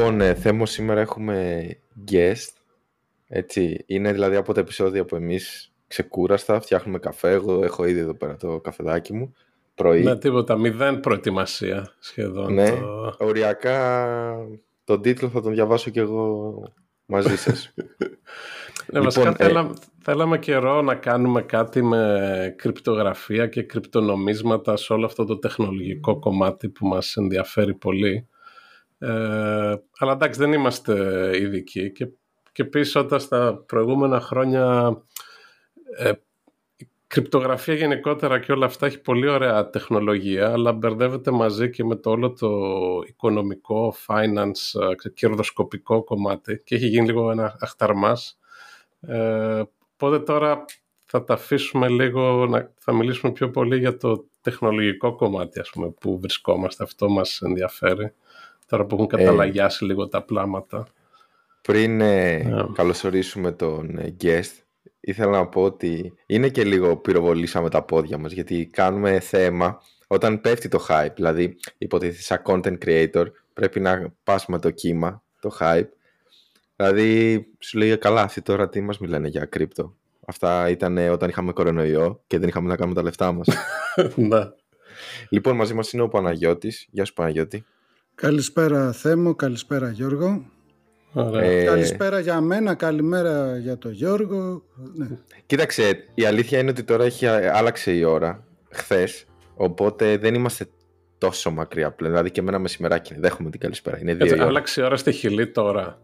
Λοιπόν, ε, θέμα σήμερα έχουμε guest. Έτσι, είναι δηλαδή από τα επεισόδια που εμείς ξεκούραστα, φτιάχνουμε καφέ. Εγώ έχω ήδη εδώ πέρα το καφεδάκι μου. Πρωί. Ναι, τίποτα. Μηδέν προετοιμασία σχεδόν. Ναι, το... οριακά τον τίτλο θα τον διαβάσω κι εγώ μαζί σας. ναι, βασικά λοιπόν, θέλα, θέλαμε καιρό να κάνουμε κάτι με κρυπτογραφία και κρυπτονομίσματα σε όλο αυτό το τεχνολογικό κομμάτι που μας ενδιαφέρει πολύ. Ε, αλλά εντάξει δεν είμαστε ειδικοί και, και πίσω όταν στα προηγούμενα χρόνια ε, η κρυπτογραφία γενικότερα και όλα αυτά έχει πολύ ωραία τεχνολογία αλλά μπερδεύεται μαζί και με το όλο το οικονομικό, finance, ε, κερδοσκοπικό κομμάτι και έχει γίνει λίγο ένα αχταρμάς. Ε, οπότε τώρα θα τα αφήσουμε λίγο, να, θα μιλήσουμε πιο πολύ για το τεχνολογικό κομμάτι ας πούμε, που βρισκόμαστε. Αυτό μας ενδιαφέρει τώρα που έχουν ε, καταλαγιάσει λίγο τα πλάματα. Πριν ε, καλωσορίσουμε τον ε, guest, ήθελα να πω ότι είναι και λίγο πυροβολήσαμε τα πόδια μας, γιατί κάνουμε θέμα όταν πέφτει το hype, δηλαδή υποτίθεται σαν content creator, πρέπει να πας με το κύμα, το hype. Δηλαδή, σου λέει καλά, αυτοί τώρα τι μας μιλάνε για κρύπτο. Αυτά ήταν όταν είχαμε κορονοϊό και δεν είχαμε να κάνουμε τα λεφτά μας. Ναι. λοιπόν, μαζί μας είναι ο Παναγιώτης. Γεια σου Παναγιώτη. Καλησπέρα Θέμο, καλησπέρα Γιώργο. Ε... Καλησπέρα για μένα, καλημέρα για τον Γιώργο. Ναι. Κοίταξε, η αλήθεια είναι ότι τώρα έχει άλλαξε η ώρα, χθες, οπότε δεν είμαστε τόσο μακριά πλέον. Δηλαδή και εμένα μεσημεράκι δεν έχουμε την καλησπέρα. Είναι δύο Έτσι, άλλαξε η ώρα στη Χιλή τώρα.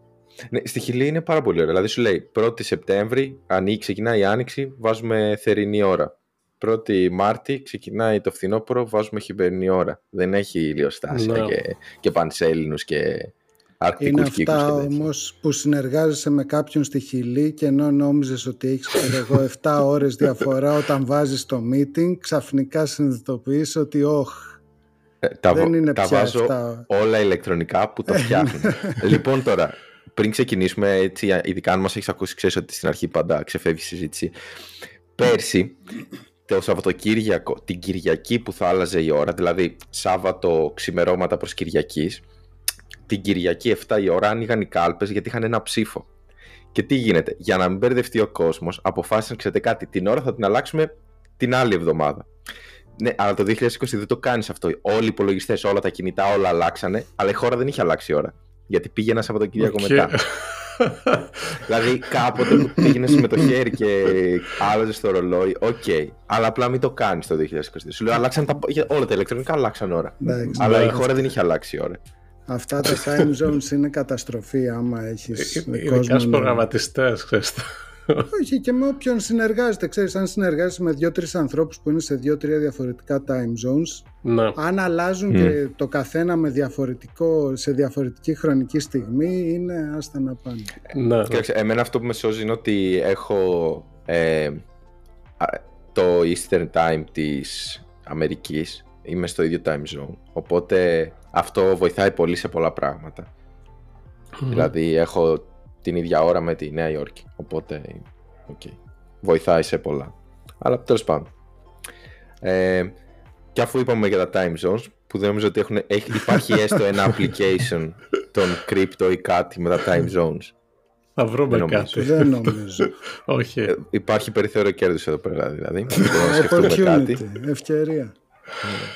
Ναι, στη Χιλή είναι πάρα πολύ ωραία. Δηλαδή σου λέει 1η Σεπτέμβρη, αν ξεκινάει η άνοιξη, βάζουμε θερινή ώρα. 1η Μάρτη ξεκινάει το φθινόπωρο, βάζουμε χειμερινή ώρα. Δεν έχει ηλιοστάσια ναι. και, και πανσέλινους και αρκτικούς Είναι αυτά όμως που συνεργάζεσαι με κάποιον στη Χιλή και ενώ νόμιζες ότι έχεις εγώ 7 ώρες διαφορά όταν βάζεις το meeting, ξαφνικά συνειδητοποιείς ότι όχ, ε, τα, δεν είναι τα πια βάζω όλα ηλεκτρονικά που το φτιάχνουν. λοιπόν τώρα, πριν ξεκινήσουμε, έτσι, ειδικά αν μας έχεις ακούσει, ξέρεις ότι στην αρχή πάντα ξεφεύγει η συζήτηση. Πέρσι το Σαββατοκύριακο, την Κυριακή που θα άλλαζε η ώρα, δηλαδή Σάββατο ξημερώματα προς Κυριακής, την Κυριακή 7 η ώρα άνοιγαν οι κάλπες γιατί είχαν ένα ψήφο. Και τι γίνεται, για να μην μπερδευτεί ο κόσμος, αποφάσισαν, ξέρετε κάτι, την ώρα θα την αλλάξουμε την άλλη εβδομάδα. Ναι, αλλά το 2020 δεν το κάνεις αυτό. Όλοι οι υπολογιστές, όλα τα κινητά, όλα αλλάξανε, αλλά η χώρα δεν είχε αλλάξει η ώρα. Γιατί πήγε ένα Σαββατοκύριακο okay. μετά δηλαδή κάποτε που πήγαινες με το χέρι και άλλαζες το ρολόι, ok. Okay. Αλλά απλά μην το κάνεις το 2022. Σου λέω, αλλάξαν τα... όλα τα ηλεκτρονικά, αλλάξαν ώρα. Αλλά η χώρα δεν είχε αλλάξει ώρα. Αυτά τα time zones είναι καταστροφή άμα έχεις ε, ε, κόσμο... Ειδικά προγραμματιστές, ξέρεις όχι και με όποιον συνεργάζεται. Ξέρεις, αν συνεργάζεσαι με δύο-τρεις ανθρώπους που είναι σε δύο-τρία διαφορετικά time zones, ναι. αν αλλάζουν και το καθένα με διαφορετικό, σε διαφορετική χρονική στιγμή, είναι άστα να πάνε. Ναι. Κοίταξε, εμένα αυτό που με σώζει είναι ότι έχω ε, το Eastern Time της Αμερικής. Είμαι στο ίδιο time zone. Οπότε αυτό βοηθάει πολύ σε πολλά πράγματα. Δηλαδή έχω την ίδια ώρα με τη Νέα Υόρκη. Οπότε, okay. βοηθάει σε πολλά. Αλλά τέλος πάντων. Ε, και αφού είπαμε για τα time zones, που δεν νομίζω ότι έχουν, έχει, υπάρχει έστω ένα application των crypto ή κάτι με τα time zones. Θα βρούμε δεν κάτι. Δεν νομίζω. Όχι. Ε, υπάρχει περιθώριο κέρδους εδώ πέρα δηλαδή. να σκεφτούμε κάτι. Ευκαιρία.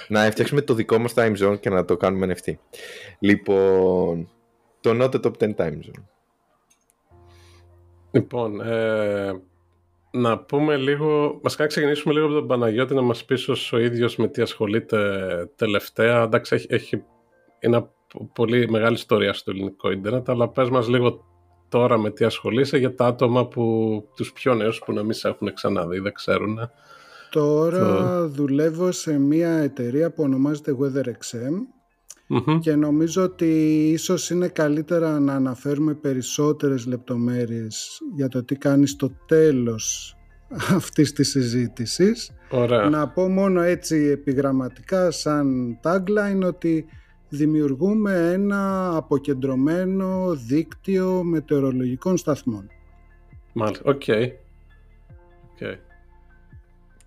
Να φτιάξουμε το δικό μας time zone και να το κάνουμε NFT. Λοιπόν, το Not Top 10 Time Zone. Λοιπόν, ε, να πούμε λίγο, μας κάνει ξεκινήσουμε λίγο από τον Παναγιώτη να μας πεις ο ίδιος με τι ασχολείται τελευταία. Εντάξει, έχει, έχει είναι πολύ μεγάλη ιστορία στο ελληνικό ίντερνετ, αλλά πες μας λίγο τώρα με τι ασχολείσαι για τα άτομα που, τους πιο νέους που να μην σε έχουν ξαναδεί, δεν ξέρουν. Τώρα δουλεύω σε μια εταιρεία που ονομάζεται WeatherXM και νομίζω ότι ίσως είναι καλύτερα να αναφέρουμε περισσότερες λεπτομέρειες για το τι κάνει στο τέλος αυτής της συζήτησης. Ωραία. Να πω μόνο έτσι επιγραμματικά σαν tagline ότι δημιουργούμε ένα αποκεντρωμένο δίκτυο μετεωρολογικών σταθμών. Μάλιστα, ok. Okay. Okay.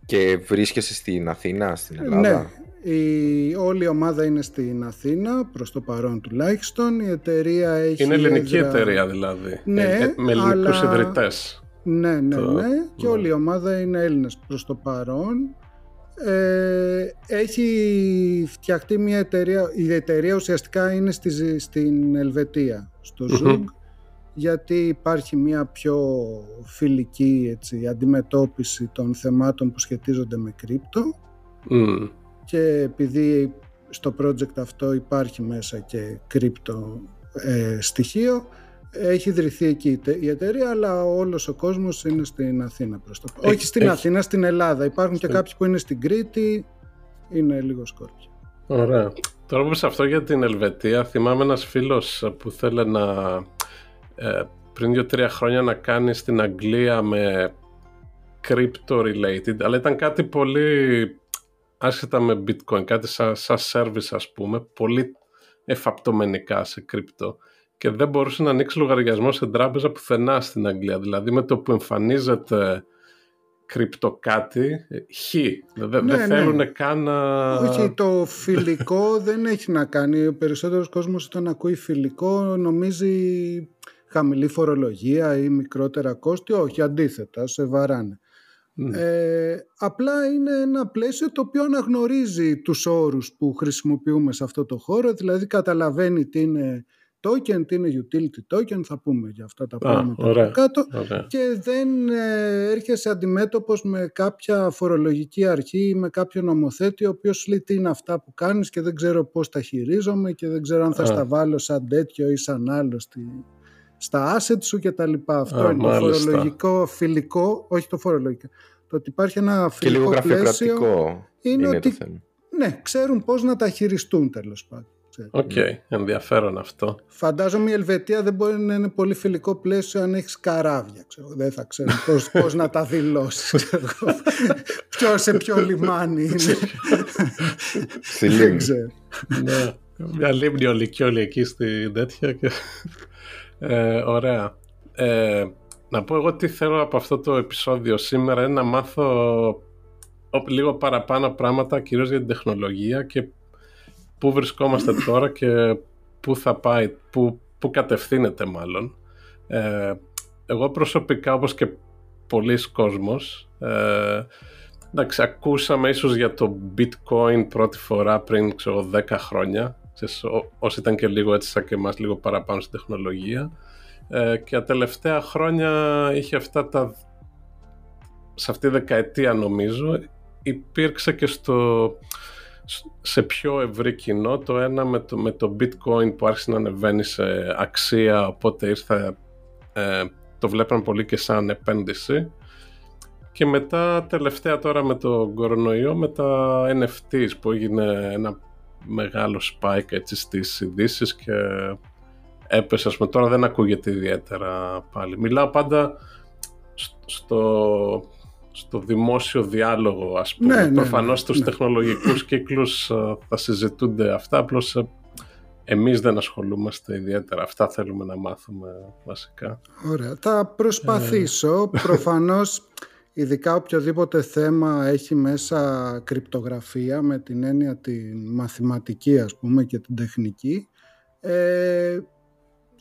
Και βρίσκεσαι στην Αθήνα, στην Ελλάδα; Ναι, η, όλη η ομάδα είναι στην Αθήνα, προς το παρόν τουλάχιστον. Η εταιρεία έχει Είναι ελληνική εταιρεία δηλαδή, ναι, ε, ε, με ελληνικούς αλλά... ιδρυτές. Ναι, ναι, ναι. Και όλη η ομάδα είναι Έλληνες προς το παρόν. Ε, έχει φτιαχτεί μια εταιρεία, η εταιρεία ουσιαστικά είναι στη, στην Ελβετία, στο Zug, γιατί υπάρχει μια πιο φιλική έτσι, αντιμετώπιση των θεμάτων που σχετίζονται με κρύπτο. Και επειδή στο project αυτό υπάρχει μέσα και κρύπτο ε, στοιχείο έχει ιδρυθεί εκεί η εταιρεία αλλά όλος ο κόσμος είναι στην Αθήνα προς το Όχι στην Αθήνα, στην Ελλάδα. Υπάρχουν και κάποιοι που είναι στην Κρήτη είναι λίγο σκόρπια Ωραία. Τώρα που σε αυτό για την Ελβετία θυμάμαι ένας φίλος που θέλει να ε, πριν δύο-τρία χρόνια να κάνεις στην Αγγλία με crypto related αλλά ήταν κάτι πολύ άσχετα με bitcoin, κάτι σαν, σαν service ας πούμε, πολύ εφαπτωμενικά σε κρυπτο και δεν μπορούσε να ανοίξει λογαριασμό σε τράπεζα πουθενά στην Αγγλία. Δηλαδή με το που εμφανίζεται κρυπτο κάτι, χ. Δεν ναι, ναι. θέλουν καν να... Όχι, το φιλικό δεν έχει να κάνει. Ο περισσότερος κόσμος όταν ακούει φιλικό νομίζει χαμηλή φορολογία ή μικρότερα κόστη. Όχι, αντίθετα, σε βαράνε. Ναι. Ε, απλά είναι ένα πλαίσιο το οποίο αναγνωρίζει τους όρους που χρησιμοποιούμε σε αυτό το χώρο, δηλαδή καταλαβαίνει τι είναι token, τι είναι utility token, θα πούμε για αυτά τα πράγματα ωραία, κάτω και δεν ε, έρχεσαι αντιμέτωπος με κάποια φορολογική αρχή ή με κάποιο νομοθέτη ο οποίος λέει τι είναι αυτά που κάνεις και δεν ξέρω πώς τα χειρίζομαι και δεν ξέρω αν θα στα βάλω σαν τέτοιο ή σαν άλλο στη, στα asset σου και τα λοιπά. Αυτό είναι το φορολογικό φιλικό, όχι το φορολογικό. Το ότι υπάρχει ένα φιλικό και λίγο πλαίσιο είναι, είναι ότι ναι, ξέρουν πώς να τα χειριστούν τέλος πάντων. Ok, okay, ενδιαφέρον αυτό. Φαντάζομαι η Ελβετία δεν μπορεί να είναι πολύ φιλικό πλαίσιο αν έχεις καράβια. Ξέρω. Δεν θα ξέρω πώς, πώς να τα δηλώσεις. Ποιο σε ποιο λιμάνι είναι. Στη λίμνη. ναι, μια λίμνη όλη και όλοι εκεί στην τέτοια. Και... Ε, ωραία. Ε, να πω εγώ τι θέλω από αυτό το επεισόδιο σήμερα είναι να μάθω λίγο παραπάνω πράγματα κυρίως για την τεχνολογία και πού βρισκόμαστε τώρα και πού θα πάει, πού, πού κατευθύνεται μάλλον. Ε, εγώ προσωπικά όπως και πολλοί κόσμος ε, εντάξει, ακούσαμε ίσως για το bitcoin πρώτη φορά πριν ξέρω, 10 χρόνια όσοι ήταν και λίγο έτσι σαν και εμάς λίγο παραπάνω στην τεχνολογία. Ε, και τα τελευταία χρόνια είχε αυτά τα σε αυτή τη δεκαετία νομίζω υπήρξε και στο σε πιο ευρύ κοινό το ένα με το, με το bitcoin που άρχισε να ανεβαίνει σε αξία οπότε ήρθε ε, το βλέπαν πολύ και σαν επένδυση. Και μετά τελευταία τώρα με το κορονοϊό με τα NFTs που έγινε ένα μεγάλο spike έτσι στις ειδήσεις και έπεσε ας πούμε τώρα δεν ακούγεται ιδιαίτερα πάλι. Μιλάω πάντα στο, στο δημόσιο διάλογο ας πούμε. Ναι, ναι, προφανώς ναι, στους ναι. τεχνολογικούς κύκλους ε, θα συζητούνται αυτά απλώς ε, εμείς δεν ασχολούμαστε ιδιαίτερα. Αυτά θέλουμε να μάθουμε βασικά. Ωραία, θα προσπαθήσω ε... προφανώς ειδικά οποιοδήποτε θέμα έχει μέσα κρυπτογραφία με την έννοια τη μαθηματική ας πούμε και την τεχνική ε,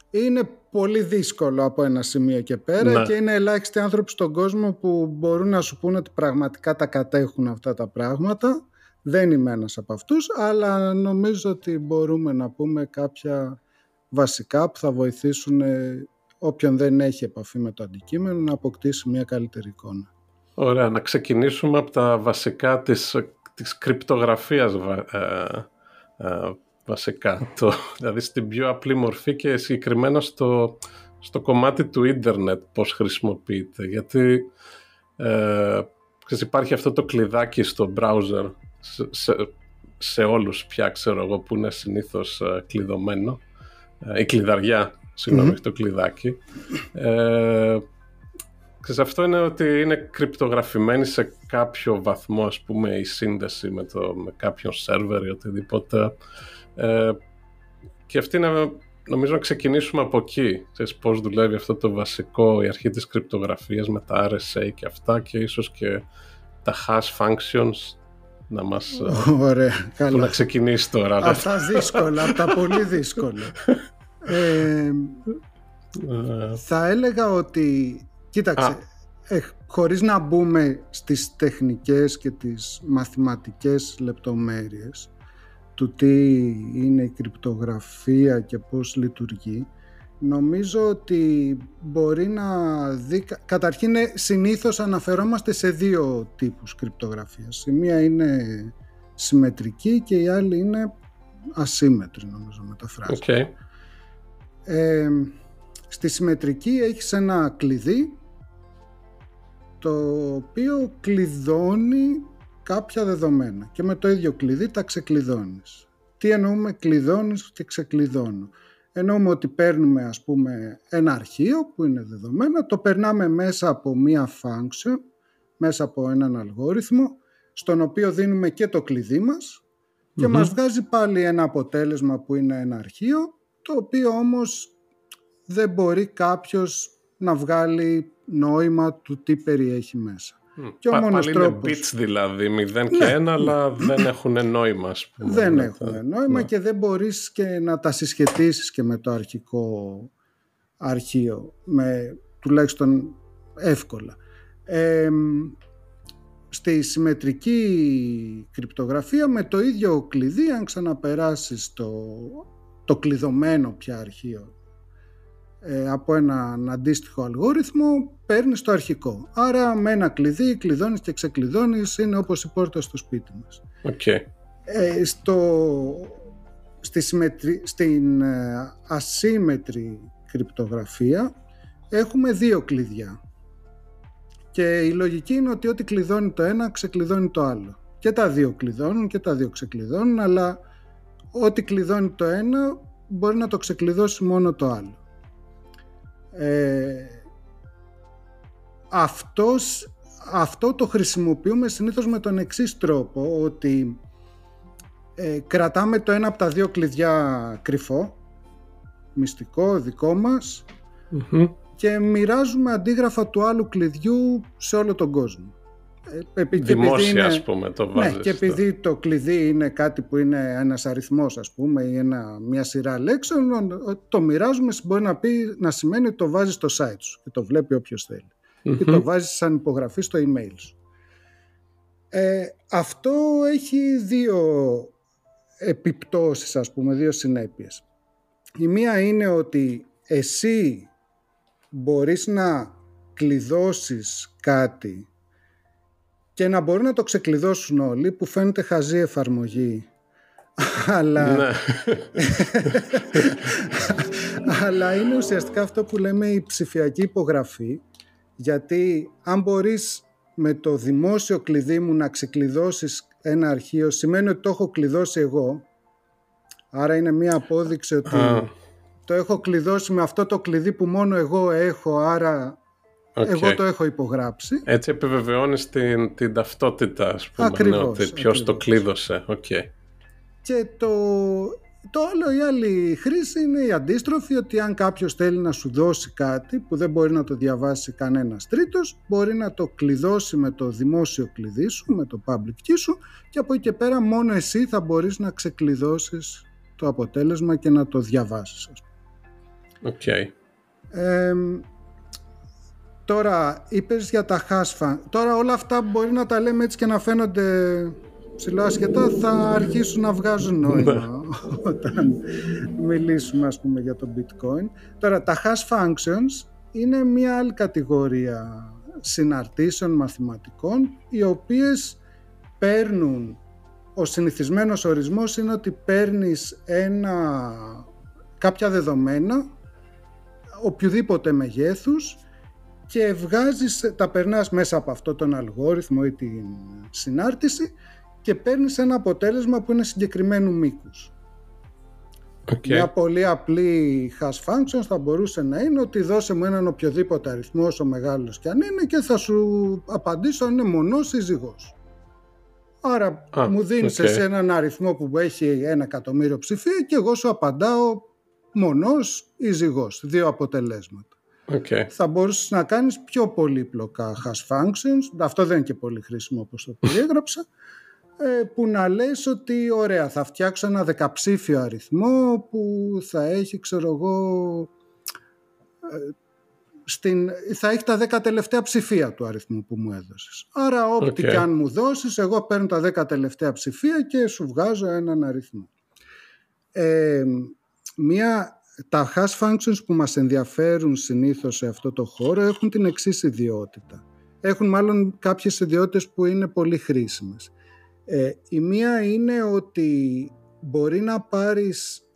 είναι πολύ δύσκολο από ένα σημείο και πέρα ναι. και είναι ελάχιστοι άνθρωποι στον κόσμο που μπορούν να σου πούνε ότι πραγματικά τα κατέχουν αυτά τα πράγματα. Δεν είμαι ένας από αυτούς, αλλά νομίζω ότι μπορούμε να πούμε κάποια βασικά που θα βοηθήσουν ε, όποιον δεν έχει επαφή με το αντικείμενο να αποκτήσει μια καλύτερη εικόνα. Ωραία, να ξεκινήσουμε από τα βασικά της, της κρυπτογραφίας ε, ε, βασικά. Το, δηλαδή στην πιο απλή μορφή και συγκεκριμένα στο, στο κομμάτι του ίντερνετ πώς χρησιμοποιείται. Γιατί ε, υπάρχει αυτό το κλειδάκι στο browser σε, σε, σε όλους πια ξέρω εγώ που είναι συνήθως ε, κλειδωμένο. Ε, η κλειδαριά, συγγνώμη, το κλειδάκι. Ε, αυτό είναι ότι είναι κρυπτογραφημένη σε κάποιο βαθμό ας πούμε η σύνδεση με, το, με κάποιον σερβερ ή οτιδήποτε ε, και αυτή είναι νομίζω να ξεκινήσουμε από εκεί. Ξέρεις πώς δουλεύει αυτό το βασικό, η αρχή της κρυπτογραφίας με τα RSA και αυτά και ίσως και τα hash functions να μας... Ωραία, καλά. να ξεκινήσει τώρα. Αυτά δύσκολα, αυτά πολύ δύσκολα. Ε, θα έλεγα ότι, κοίταξε, ε, χωρίς να μπούμε στις τεχνικές και τις μαθηματικές λεπτομέρειες, του τι είναι η κρυπτογραφία και πώς λειτουργεί νομίζω ότι μπορεί να δει... Καταρχήν ε, συνήθως αναφερόμαστε σε δύο τύπους κρυπτογραφίας. Η μία είναι συμμετρική και η άλλη είναι ασύμετρη νομίζω μεταφράζεται. Okay. Ε, στη συμμετρική έχεις ένα κλειδί το οποίο κλειδώνει κάποια δεδομένα και με το ίδιο κλειδί τα ξεκλειδώνεις. Τι εννοούμε κλειδώνεις και ξεκλειδώνω. Εννοούμε ότι παίρνουμε ας πούμε ένα αρχείο που είναι δεδομένα, το περνάμε μέσα από μία function, μέσα από έναν αλγόριθμο, στον οποίο δίνουμε και το κλειδί μας και μας βγάζει πάλι ένα αποτέλεσμα που είναι ένα αρχείο, το οποίο όμως δεν μπορεί κάποιος να βγάλει νόημα του τι περιέχει μέσα. Και ο μόνος είναι bits δηλαδή, 0 και 1, ναι. αλλά δεν έχουν νόημα. Ας πούμε, δεν έχουν νόημα ναι. και δεν μπορείς και να τα συσχετίσεις και με το αρχικό αρχείο, με, τουλάχιστον εύκολα. στη συμμετρική κρυπτογραφία με το ίδιο κλειδί, αν ξαναπεράσεις το, το κλειδωμένο πια αρχείο ε, από έναν αντίστοιχο αλγόριθμο παίρνεις το αρχικό. Άρα με ένα κλειδί κλειδώνεις και ξεκλειδώνεις είναι όπως η πόρτα στο σπίτι μας. Okay. Ε, στο, στη συμμετρι, στην ε, ασύμετρη κρυπτογραφία έχουμε δύο κλειδιά. Και η λογική είναι ότι ό,τι κλειδώνει το ένα ξεκλειδώνει το άλλο. Και τα δύο κλειδώνουν και τα δύο ξεκλειδώνουν, αλλά ό,τι κλειδώνει το ένα μπορεί να το ξεκλειδώσει μόνο το άλλο. Ε, αυτός, αυτό το χρησιμοποιούμε συνήθως με τον εξής τρόπο ότι ε, κρατάμε το ένα από τα δύο κλειδιά κρυφό μυστικό δικό μας και μοιράζουμε αντίγραφα του άλλου κλειδιού σε όλο τον κόσμο. Ε, Δημόσια είναι, ας πούμε το ναι, βάζεις. Ναι, και επειδή το κλειδί είναι κάτι που είναι ένας αριθμός ας πούμε ή ένα, μια σειρά λέξεων το μοιράζουμε μπορεί να, πει, να σημαίνει ότι το βάζεις στο site σου και το βλέπει όποιος και το βάζεις σαν υπογραφή στο email σου. Ε, αυτό έχει δύο επιπτώσεις ας πούμε, δύο συνέπειες. Η μία είναι ότι εσύ μπορείς να κλειδώσεις κάτι και να μπορεί να το ξεκλειδώσουν όλοι που φαίνεται χαζή εφαρμογή. Αλλά... Ναι. αλλά είναι ουσιαστικά αυτό που λέμε η ψηφιακή υπογραφή γιατί αν μπορείς με το δημόσιο κλειδί μου να ξεκλειδώσεις ένα αρχείο σημαίνει ότι το έχω κλειδώσει εγώ. Άρα είναι μία απόδειξη ότι το έχω κλειδώσει με αυτό το κλειδί που μόνο εγώ έχω άρα εγώ το έχω υπογράψει. Έτσι επιβεβαιώνεις την, την ταυτότητα, ας πούμε. Ακριβώς, ναι, ότι ποιος το κλείδωσε. Okay. Και το, το άλλο, η άλλη χρήση είναι η αντίστροφη, ότι αν κάποιος θέλει να σου δώσει κάτι που δεν μπορεί να το διαβάσει κανένας τρίτος, μπορεί να το κλειδώσει με το δημόσιο κλειδί σου, με το public key σου, και από εκεί και πέρα μόνο εσύ θα μπορείς να ξεκλειδώσεις το αποτέλεσμα και να το διαβάσεις. Ok. Okay. Τώρα, είπες για τα χάσφα. Τώρα όλα αυτά μπορεί να τα λέμε έτσι και να φαίνονται ψηλά ασχετά. Θα αρχίσουν να βγάζουν νόημα ναι. όταν μιλήσουμε ας πούμε για το bitcoin. Τώρα, τα hash functions είναι μια άλλη κατηγορία συναρτήσεων μαθηματικών οι οποίες παίρνουν ο συνηθισμένος ορισμός είναι ότι παίρνεις ένα, κάποια δεδομένα οποιοδήποτε μεγέθους και βγάζεις, τα περνάς μέσα από αυτό τον αλγόριθμο ή την συνάρτηση και παίρνεις ένα αποτέλεσμα που είναι συγκεκριμένου μήκους. Okay. Μια πολύ απλή hash function θα μπορούσε να είναι ότι δώσε μου έναν οποιοδήποτε αριθμό όσο μεγάλος και αν είναι και θα σου απαντήσω αν είναι μονός ή ζυγός. Άρα μου δίνεις okay. έναν αριθμό που έχει ένα εκατομμύριο ψηφία και εγώ σου απαντάω μονός ή ζυγός, δύο αποτελέσματα. Okay. Θα μπορούσες να κάνεις πιο πολύπλοκα hash functions, αυτό δεν είναι και πολύ χρήσιμο όπως το περιέγραψα, ε, που να λες ότι ωραία θα φτιάξω ένα δεκαψήφιο αριθμό που θα έχει ξέρω εγώ ε, στην, θα έχει τα δέκα τελευταία ψηφία του αριθμού που μου έδωσες. Άρα ό,τι okay. και αν μου δώσεις εγώ παίρνω τα δέκα τελευταία ψηφία και σου βγάζω έναν αριθμό. Ε, μία, τα hash functions που μας ενδιαφέρουν συνήθως σε αυτό το χώρο έχουν την εξής ιδιότητα. Έχουν μάλλον κάποιες ιδιότητες που είναι πολύ χρήσιμες. Ε, η μία είναι ότι μπορεί να πάρεις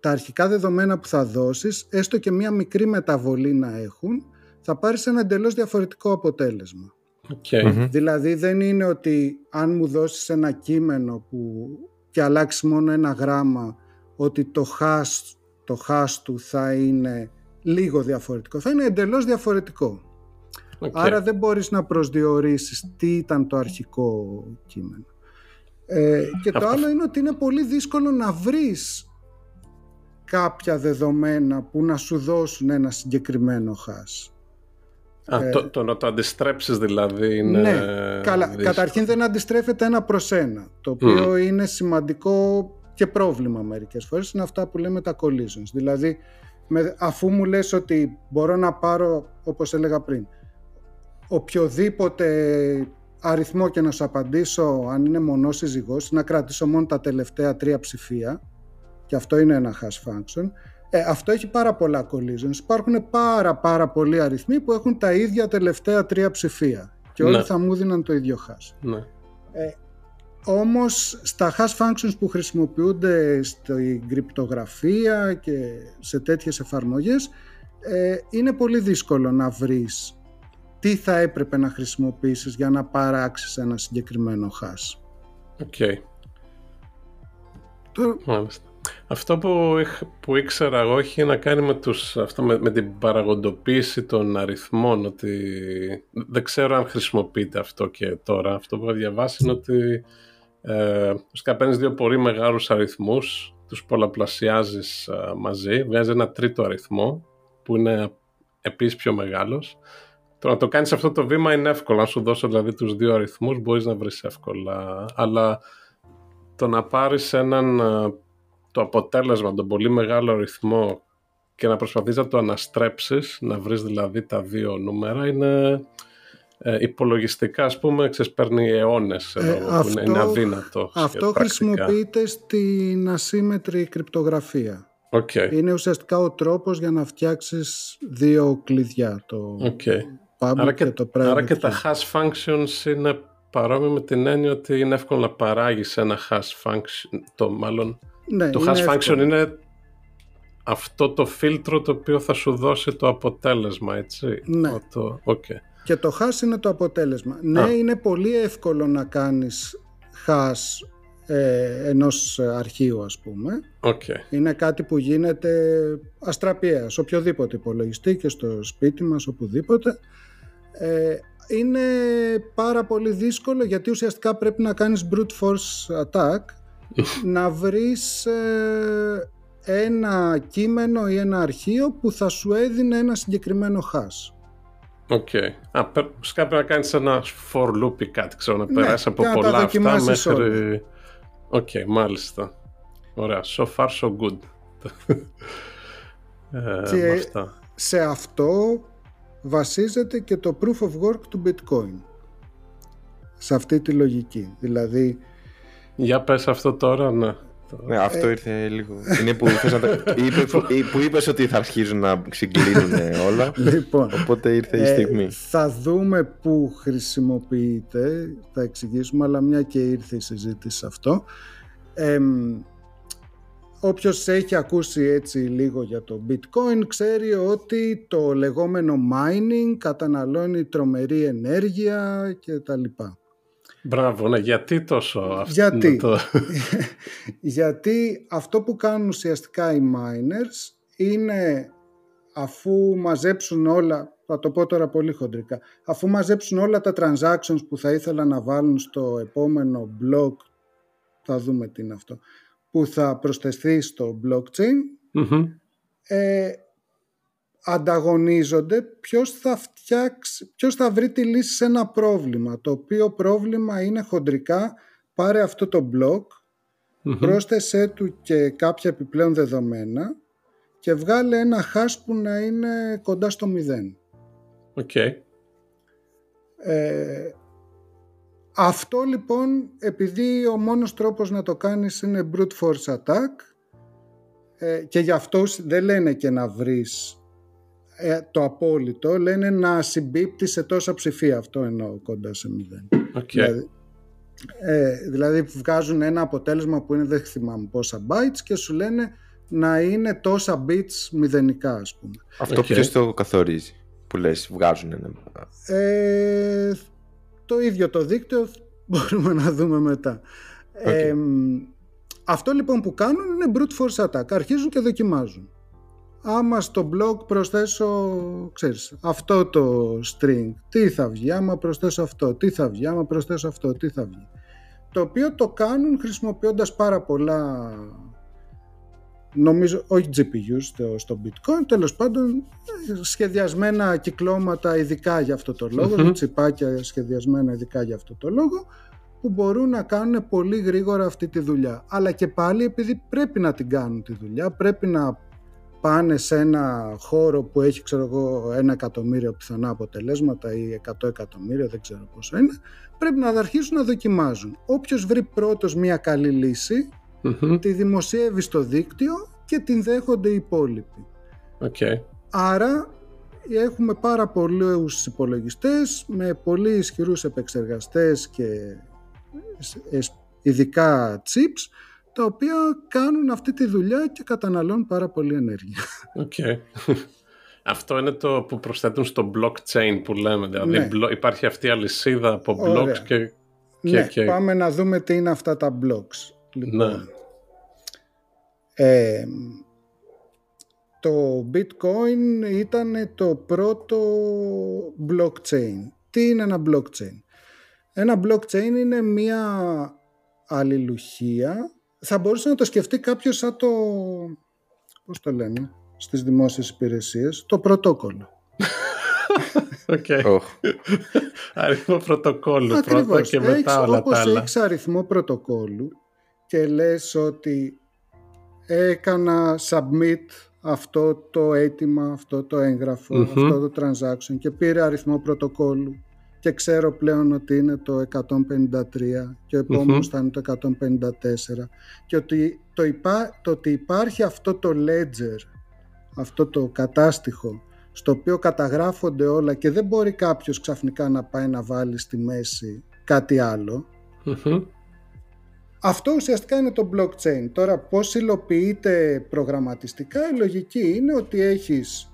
τα αρχικά δεδομένα που θα δώσεις, έστω και μία μικρή μεταβολή να έχουν, θα πάρεις ένα εντελώς διαφορετικό αποτέλεσμα. Okay. Δηλαδή δεν είναι ότι αν μου δώσεις ένα κείμενο που και αλλάξεις μόνο ένα γράμμα, ότι το hash, το hash του θα είναι λίγο διαφορετικό. Θα είναι εντελώς διαφορετικό. Άρα δεν μπορείς να προσδιορίσεις τι ήταν το αρχικό κείμενο. Ε, και το άλλο είναι ότι είναι πολύ δύσκολο να βρεις κάποια δεδομένα που να σου δώσουν ένα συγκεκριμένο χάς. Α, ε, το, το, να το αντιστρέψεις δηλαδή είναι... Ναι, καλά. Καταρχήν δεν αντιστρέφεται ένα προς ένα, το οποίο είναι σημαντικό και πρόβλημα μερικές φορές, είναι αυτά που λέμε τα collisions. Δηλαδή, με, αφού μου λες ότι μπορώ να πάρω, όπως έλεγα πριν, οποιοδήποτε αριθμό και να σου απαντήσω αν είναι μονός ή ζυγός, να κρατήσω μόνο τα τελευταία τρία ψηφία και αυτό είναι ένα hash function, ε, αυτό έχει πάρα πολλά collisions. Υπάρχουν πάρα πάρα πολλοί αριθμοί που έχουν τα ίδια τελευταία τρία ψηφία και όλοι ναι. θα μου δίναν το ίδιο hash. Ναι. Ε, όμως στα hash functions που χρησιμοποιούνται στην κρυπτογραφία και σε τέτοιες εφαρμογές ε, είναι πολύ δύσκολο να βρεις τι θα έπρεπε να χρησιμοποιήσεις για να παράξεις ένα συγκεκριμένο hash. Ok. Okay. Αυτό που, που ήξερα εγώ έχει να κάνει με, τους, αυτό με, την παραγοντοποίηση των αριθμών ότι δεν ξέρω αν χρησιμοποιείται αυτό και τώρα. Αυτό που έχω διαβάσει είναι ότι ε, παίρνεις δύο πολύ μεγάλους αριθμούς, τους πολλαπλασιάζεις ε, μαζί, βγάζει ένα τρίτο αριθμό που είναι επίσης πιο μεγάλος το να το κάνεις αυτό το βήμα είναι εύκολο. Αν σου δώσω δηλαδή τους δύο αριθμούς μπορείς να βρεις εύκολα. Αλλά το να πάρεις έναν, ε, το αποτέλεσμα, τον πολύ μεγάλο αριθμό και να προσπαθείς να το αναστρέψεις, να βρεις δηλαδή τα δύο νούμερα, είναι ε, υπολογιστικά, ας πούμε, παίρνει αιώνες, ε, αυτό, είναι, αδύνατο. Αυτό χρησιμοποιείται στην ασύμετρη κρυπτογραφία. Okay. Είναι ουσιαστικά ο τρόπος για να φτιάξεις δύο κλειδιά. Το, okay άρα και, το Άρα και τα hash functions είναι παρόμοιο με την έννοια ότι είναι εύκολο να παράγεις ένα hash function, το μάλλον ναι, το hash function είναι αυτό το φίλτρο το οποίο θα σου δώσει το αποτέλεσμα, έτσι; Ναι. Το, okay. Και το hash είναι το αποτέλεσμα. Ναι, είναι πολύ εύκολο να κάνεις hash ε, ενός αρχείου ας πούμε. Okay. Είναι κάτι που γίνεται αστραπιαίας σε οποιοδήποτε υπολογιστή και στο σπίτι μας οπουδήποτε. Ε, είναι πάρα πολύ δύσκολο γιατί ουσιαστικά πρέπει να κάνεις brute force attack να βρεις ε, ένα κείμενο ή ένα αρχείο που θα σου έδινε ένα συγκεκριμένο hash. Ok. Okay. Α, πρέπει να κάνεις ένα for loop ή κάτι, ξέρω, να ναι, περάσει από πολλά αυτά μέχρι... Ok, okay, μάλιστα. Ωραία. So far so good. ε, σε αυτό βασίζεται και το proof of work του bitcoin. Σε αυτή τη λογική. Δηλαδή... Για πες αυτό τώρα, ναι. Ναι, αυτό ε, ήρθε λίγο. Είναι που, θες να τα... είπε, που είπες ότι θα αρχίζουν να ξεκλίνουν όλα. Λοιπόν, οπότε ήρθε η ε, στιγμή. θα δούμε πού χρησιμοποιείται, θα εξηγήσουμε, αλλά μια και ήρθε η συζήτηση σε αυτό. Ε, Όποιος έχει ακούσει έτσι λίγο για το bitcoin ξέρει ότι το λεγόμενο mining καταναλώνει τρομερή ενέργεια και τα λοιπά. Μπράβο, ναι. Γιατί τόσο αυτό Γιατί, το... γιατί αυτό που κάνουν ουσιαστικά οι miners είναι αφού μαζέψουν όλα, θα το πω τώρα πολύ χοντρικά, αφού μαζέψουν όλα τα transactions που θα ήθελα να βάλουν στο επόμενο blog, θα δούμε τι είναι αυτό, που θα προσθεθεί στο blockchain, ε, ανταγωνίζονται ποιος θα φτιάξει, ποιος θα βρει τη λύση σε ένα πρόβλημα, το οποίο πρόβλημα είναι χοντρικά πάρε αυτό το block, mm πρόσθεσέ του και κάποια επιπλέον δεδομένα και βγάλε ένα hash που να είναι κοντά στο μηδέν. Okay. Ε, αυτό λοιπόν, επειδή ο μόνος τρόπος να το κάνεις είναι brute force attack ε, και γι' αυτό δεν λένε και να βρεις ε, το απόλυτο, λένε να συμπίπτει σε τόσα ψηφία. Αυτό εννοώ κοντά σε μηδέν. Okay. Δηλαδή, ε, δηλαδή βγάζουν ένα αποτέλεσμα που είναι δεν θυμάμαι πόσα bytes και σου λένε να είναι τόσα bits μηδενικά ας πούμε. Αυτό okay. ποιος το καθορίζει που λες βγάζουν ένα... Ε, το ίδιο το δίκτυο μπορούμε να δούμε μετά. Ε, αυτό λοιπόν που κάνουν είναι brute force attack. Αρχίζουν και δοκιμάζουν. Άμα στο blog προσθέσω, ξέρεις, αυτό το string, τι θα βγει, άμα προσθέσω αυτό, τι θα βγει, άμα προσθέσω αυτό, τι θα βγει; Το οποίο το κάνουν χρησιμοποιώντας πάρα πολλά, νομίζω, όχι GPUs στο, στο bitcoin, τέλος πάντων σχεδιασμένα κυκλώματα ειδικά για αυτό το λόγο, mm τσιπάκια σχεδιασμένα ειδικά για αυτό το λόγο, που μπορούν να κάνουν πολύ γρήγορα αυτή τη δουλειά. Αλλά και πάλι επειδή πρέπει να την κάνουν τη δουλειά, πρέπει να πάνε σε ένα χώρο που έχει ξέρω εγώ ένα εκατομμύριο πιθανά αποτελέσματα ή εκατό εκατομμύρια, δεν ξέρω πόσο είναι, πρέπει να αρχίσουν να δοκιμάζουν. Όποιος βρει πρώτος μια καλή τη δημοσιεύει στο δίκτυο και την δέχονται οι υπόλοιποι. Okay. Άρα έχουμε πάρα πολλούς υπολογιστές με πολύ ισχυρούς επεξεργαστές και ειδικά chips τα οποία κάνουν αυτή τη δουλειά και καταναλώνουν πάρα πολύ ενέργεια. Okay. Αυτό είναι το που προσθέτουν στο blockchain που λέμε. Δηλαδή ναι. υπάρχει αυτή η αλυσίδα από blocks και, και, ναι, και... πάμε να δούμε τι είναι αυτά τα blocks. Λοιπόν, ναι. ε, το bitcoin ήταν το πρώτο blockchain. Τι είναι ένα blockchain? Ένα blockchain είναι μία αλληλουχία θα μπορούσε να το σκεφτεί κάποιος σαν το, πώς το λένε, στις δημόσιες υπηρεσίες, το πρωτόκολλο. OK. Okay. αριθμό πρωτοκόλλου πρώτα και μετά έχεις, όλα όπως τα άλλα. Έχεις αριθμό πρωτοκόλλου και λες ότι έκανα submit αυτό το αίτημα, αυτό το έγγραφο αυτό το transaction και πήρε αριθμό πρωτοκόλλου και ξέρω πλέον ότι είναι το 153 και ο επομενος θα είναι το 154 και ότι το, υπά, το ότι υπάρχει αυτό το ledger, αυτό το κατάστοιχο στο οποίο καταγράφονται όλα και δεν μπορεί κάποιος ξαφνικά να πάει να βάλει στη μέση κάτι Αυτό ουσιαστικά είναι το blockchain. Τώρα πώς υλοποιείται προγραμματιστικά η λογική είναι ότι έχεις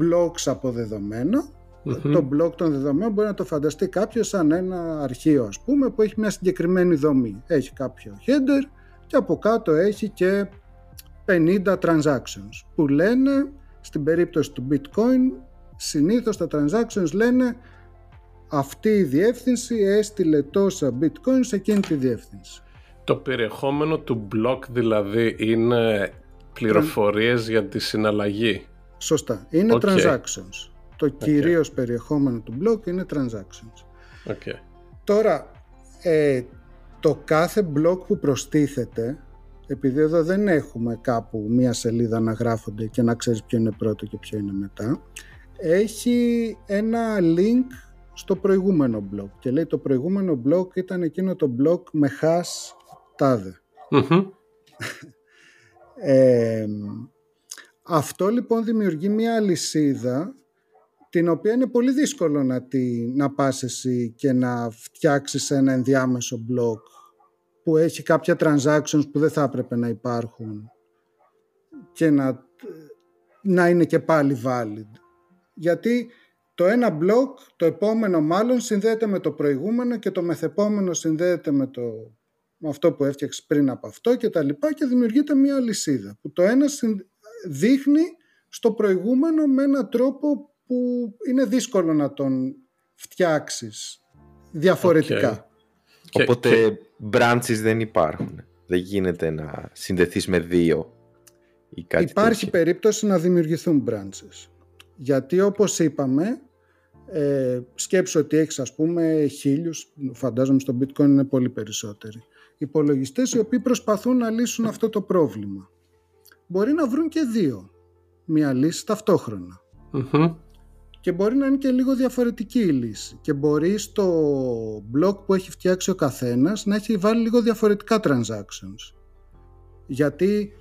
blocks από δεδομένα το blog των δεδομένων μπορεί να το φανταστεί κάποιος σαν ένα αρχείο ας πούμε που έχει μια συγκεκριμένη δομή. Έχει κάποιο header και από κάτω έχει και 50 transactions που λένε στην περίπτωση του bitcoin συνήθως τα transactions λένε αυτή η διεύθυνση έστειλε τόσα bitcoin σε εκείνη τη διεύθυνση. Το περιεχόμενο του blog δηλαδή είναι πληροφορίες για τη συναλλαγή. Σωστά. Είναι transactions. Το okay. κυρίως περιεχόμενο του blog είναι transactions. Okay. Τώρα, ε, το κάθε blog που προστίθεται, επειδή εδώ δεν έχουμε κάπου μία σελίδα να γράφονται και να ξέρεις ποιο είναι πρώτο και ποιο είναι μετά, έχει ένα link στο προηγούμενο blog και λέει το προηγούμενο blog ήταν εκείνο το blog με hash τάδε. ε, αυτό λοιπόν δημιουργεί μια αλυσίδα την οποία είναι πολύ δύσκολο να, τη, να πας εσύ και να φτιάξεις ένα ενδιάμεσο blog που έχει κάποια transactions που δεν θα έπρεπε να υπάρχουν και να, να είναι και πάλι valid. Γιατί το ένα blog, το επόμενο μάλλον συνδέεται με το προηγούμενο και το μεθεπόμενο συνδέεται με, το, με αυτό που έφτιαξες πριν από αυτό και τα λοιπά και δημιουργείται μια λυσίδα που το ένα δείχνει στο προηγούμενο με έναν τρόπο που είναι δύσκολο να τον φτιάξεις διαφορετικά. Οπότε και... branches δεν υπάρχουν. Δεν γίνεται να συνδεθείς με δύο ή κάτι Υπάρχει περίπτωση να δημιουργηθούν branches. Γιατί όπως είπαμε, ε, σκέψω ότι έχεις ας πούμε χίλιους, φαντάζομαι στο bitcoin είναι πολύ περισσότεροι, υπολογιστές οι οποίοι προσπαθούν να λύσουν αυτό το πρόβλημα. Μπορεί να βρουν και δύο, μία λύση Και μπορεί να είναι και λίγο διαφορετική η λύση. Και μπορεί στο blog που έχει φτιάξει ο καθένας να έχει βάλει λίγο διαφορετικά transactions. Γιατί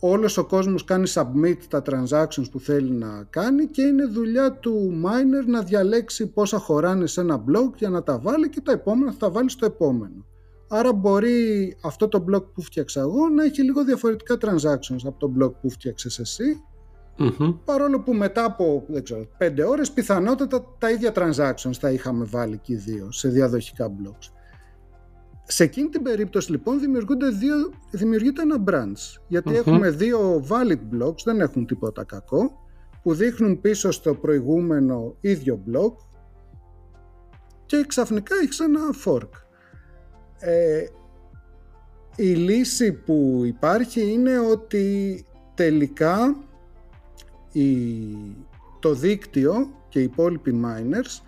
όλος ο κόσμος κάνει submit τα transactions που θέλει να κάνει και είναι δουλειά του miner να διαλέξει πόσα χωράνε σε ένα blog για να τα βάλει και τα επόμενα θα τα βάλει στο επόμενο. Άρα μπορεί αυτό το blog που φτιάξα εγώ να έχει λίγο διαφορετικά transactions από το blog που φτιάξες εσύ παρόλο που μετά από δεν ξέρω, 5 ώρες πιθανότατα τα ίδια transactions θα είχαμε βάλει και οι δύο σε διαδοχικά blogs. Σε εκείνη την περίπτωση λοιπόν δημιουργούνται δύο, δημιουργείται ένα branch γιατί έχουμε δύο valid blocks, δεν έχουν τίποτα κακό που δείχνουν πίσω στο προηγούμενο ίδιο block και ξαφνικά έχεις ένα fork. Ε, η λύση που υπάρχει είναι ότι τελικά η, το δίκτυο και οι υπόλοιποι miners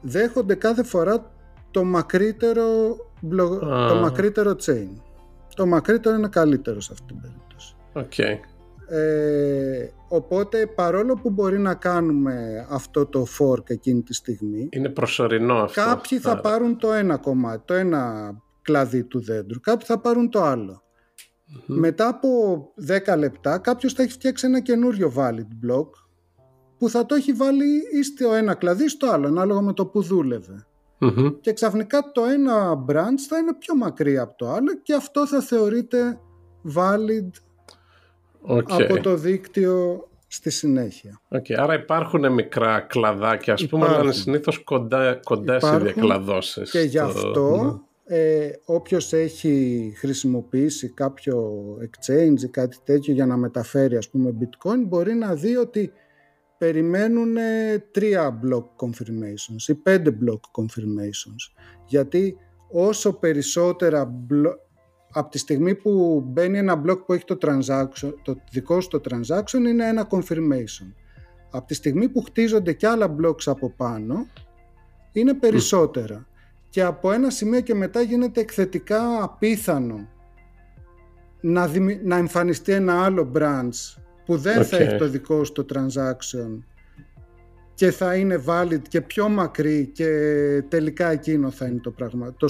δέχονται κάθε φορά το μακρύτερο το μακρύτερο chain. Το μακρύτερο είναι καλύτερο σε αυτή την περίπτωση. Okay. Ε, οπότε παρόλο που μπορεί να κάνουμε αυτό το fork εκείνη τη στιγμή είναι προσωρινό αυτό κάποιοι θα πάρουν το ένα κομμάτι το ένα κλαδί του δέντρου κάποιοι θα πάρουν το αλλο μετά από 10 λεπτά κάποιος θα έχει φτιάξει ένα καινούριο valid block που θα το έχει βάλει ή στο ένα κλαδί στο άλλο ανάλογα με το που δούλευε και ξαφνικά το ένα branch θα είναι πιο μακρύ από το άλλο και αυτό θα θεωρείται valid από το δίκτυο στη συνέχεια. Okay, άρα υπάρχουν μικρά κλαδάκια, ας πούμε, αλλά είναι συνήθως κοντά, κοντά σε διακλαδώσεις. Και γι' αυτό ναι. Ε, όποιος έχει χρησιμοποιήσει κάποιο exchange ή κάτι τέτοιο για να μεταφέρει ας πούμε bitcoin μπορεί να δει ότι περιμένουν τρία block confirmations ή πέντε block confirmations. Γιατί όσο περισσότερα από τη στιγμή που μπαίνει ένα block που έχει το, transaction, το δικό σου το transaction είναι ένα confirmation. Από τη στιγμή που χτίζονται και άλλα blocks από πάνω είναι περισσότερα. Και από ένα σημείο και μετά γίνεται εκθετικά απίθανο να, να εμφανιστεί ένα άλλο branch που δεν θα έχει το δικό σου το transaction και θα είναι valid και πιο μακρύ και τελικά εκείνο θα είναι το πράγμα. Το,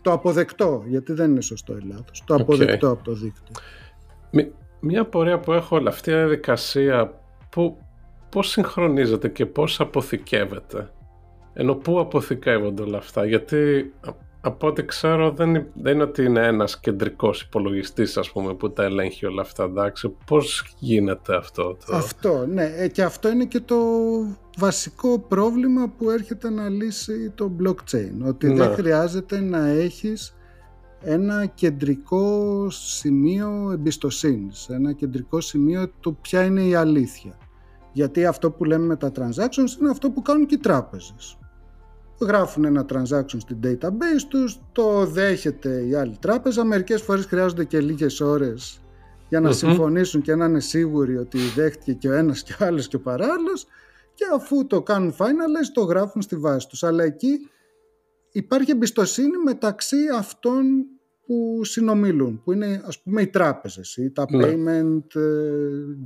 το αποδεκτό, γιατί δεν είναι σωστό ή λάθος. Το αποδεκτό από το δίκτυο. Μία πορεία που έχω όλη αυτή η διαδικασία που, πώς συγχρονίζεται και πώς αποθηκεύεται; Ενώ πού αποθηκεύονται όλα αυτά. Γιατί από ό,τι ξέρω δεν, δεν είναι ότι είναι ένας κεντρικός υπολογιστής ας πούμε που τα ελέγχει όλα αυτά εντάξει πώς γίνεται αυτό το... αυτό ναι ε, και αυτό είναι και το βασικό πρόβλημα που έρχεται να λύσει το blockchain ότι δεν ναι. χρειάζεται να έχεις ένα κεντρικό σημείο εμπιστοσύνης ένα κεντρικό σημείο του ποια είναι η αλήθεια γιατί αυτό που λέμε με τα transactions είναι αυτό που κάνουν και οι τράπεζες γράφουν ένα transaction στην database τους, το δέχεται η άλλη τράπεζα, μερικές φορές χρειάζονται και λίγες ώρες για να συμφωνήσουν και να είναι σίγουροι ότι δέχτηκε και ο ένας και ο άλλος και ο παράλληλος και αφού το κάνουν finalize το γράφουν στη βάση τους. Αλλά εκεί υπάρχει εμπιστοσύνη μεταξύ αυτών που συνομιλούν, που είναι ας πούμε οι τράπεζες ή τα ναι. payment ε,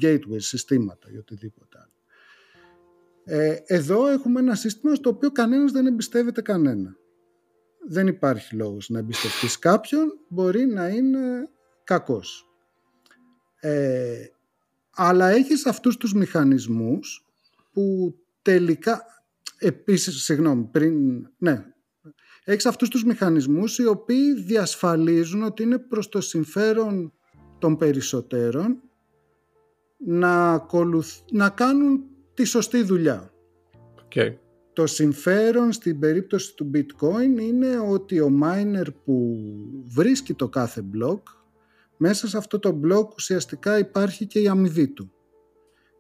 gateway συστήματα ή οτιδήποτε άλλο. Ε, εδώ έχουμε ένα σύστημα στο οποίο κανένας δεν εμπιστεύεται κανένα. Δεν υπάρχει λόγος να εμπιστευτείς κάποιον, μπορεί να είναι κακός. Ε, αλλά έχεις αυτούς τους μηχανισμούς που τελικά, επίσης, συγγνώμη, πριν, ναι, έχεις αυτούς τους μηχανισμούς οι οποίοι διασφαλίζουν ότι είναι προς το συμφέρον των περισσότερων να, να κάνουν τη σωστή δουλειά. Okay. Το συμφέρον στην περίπτωση του bitcoin είναι ότι ο miner που βρίσκει το κάθε block, μέσα σε αυτό το block ουσιαστικά υπάρχει και η αμοιβή του.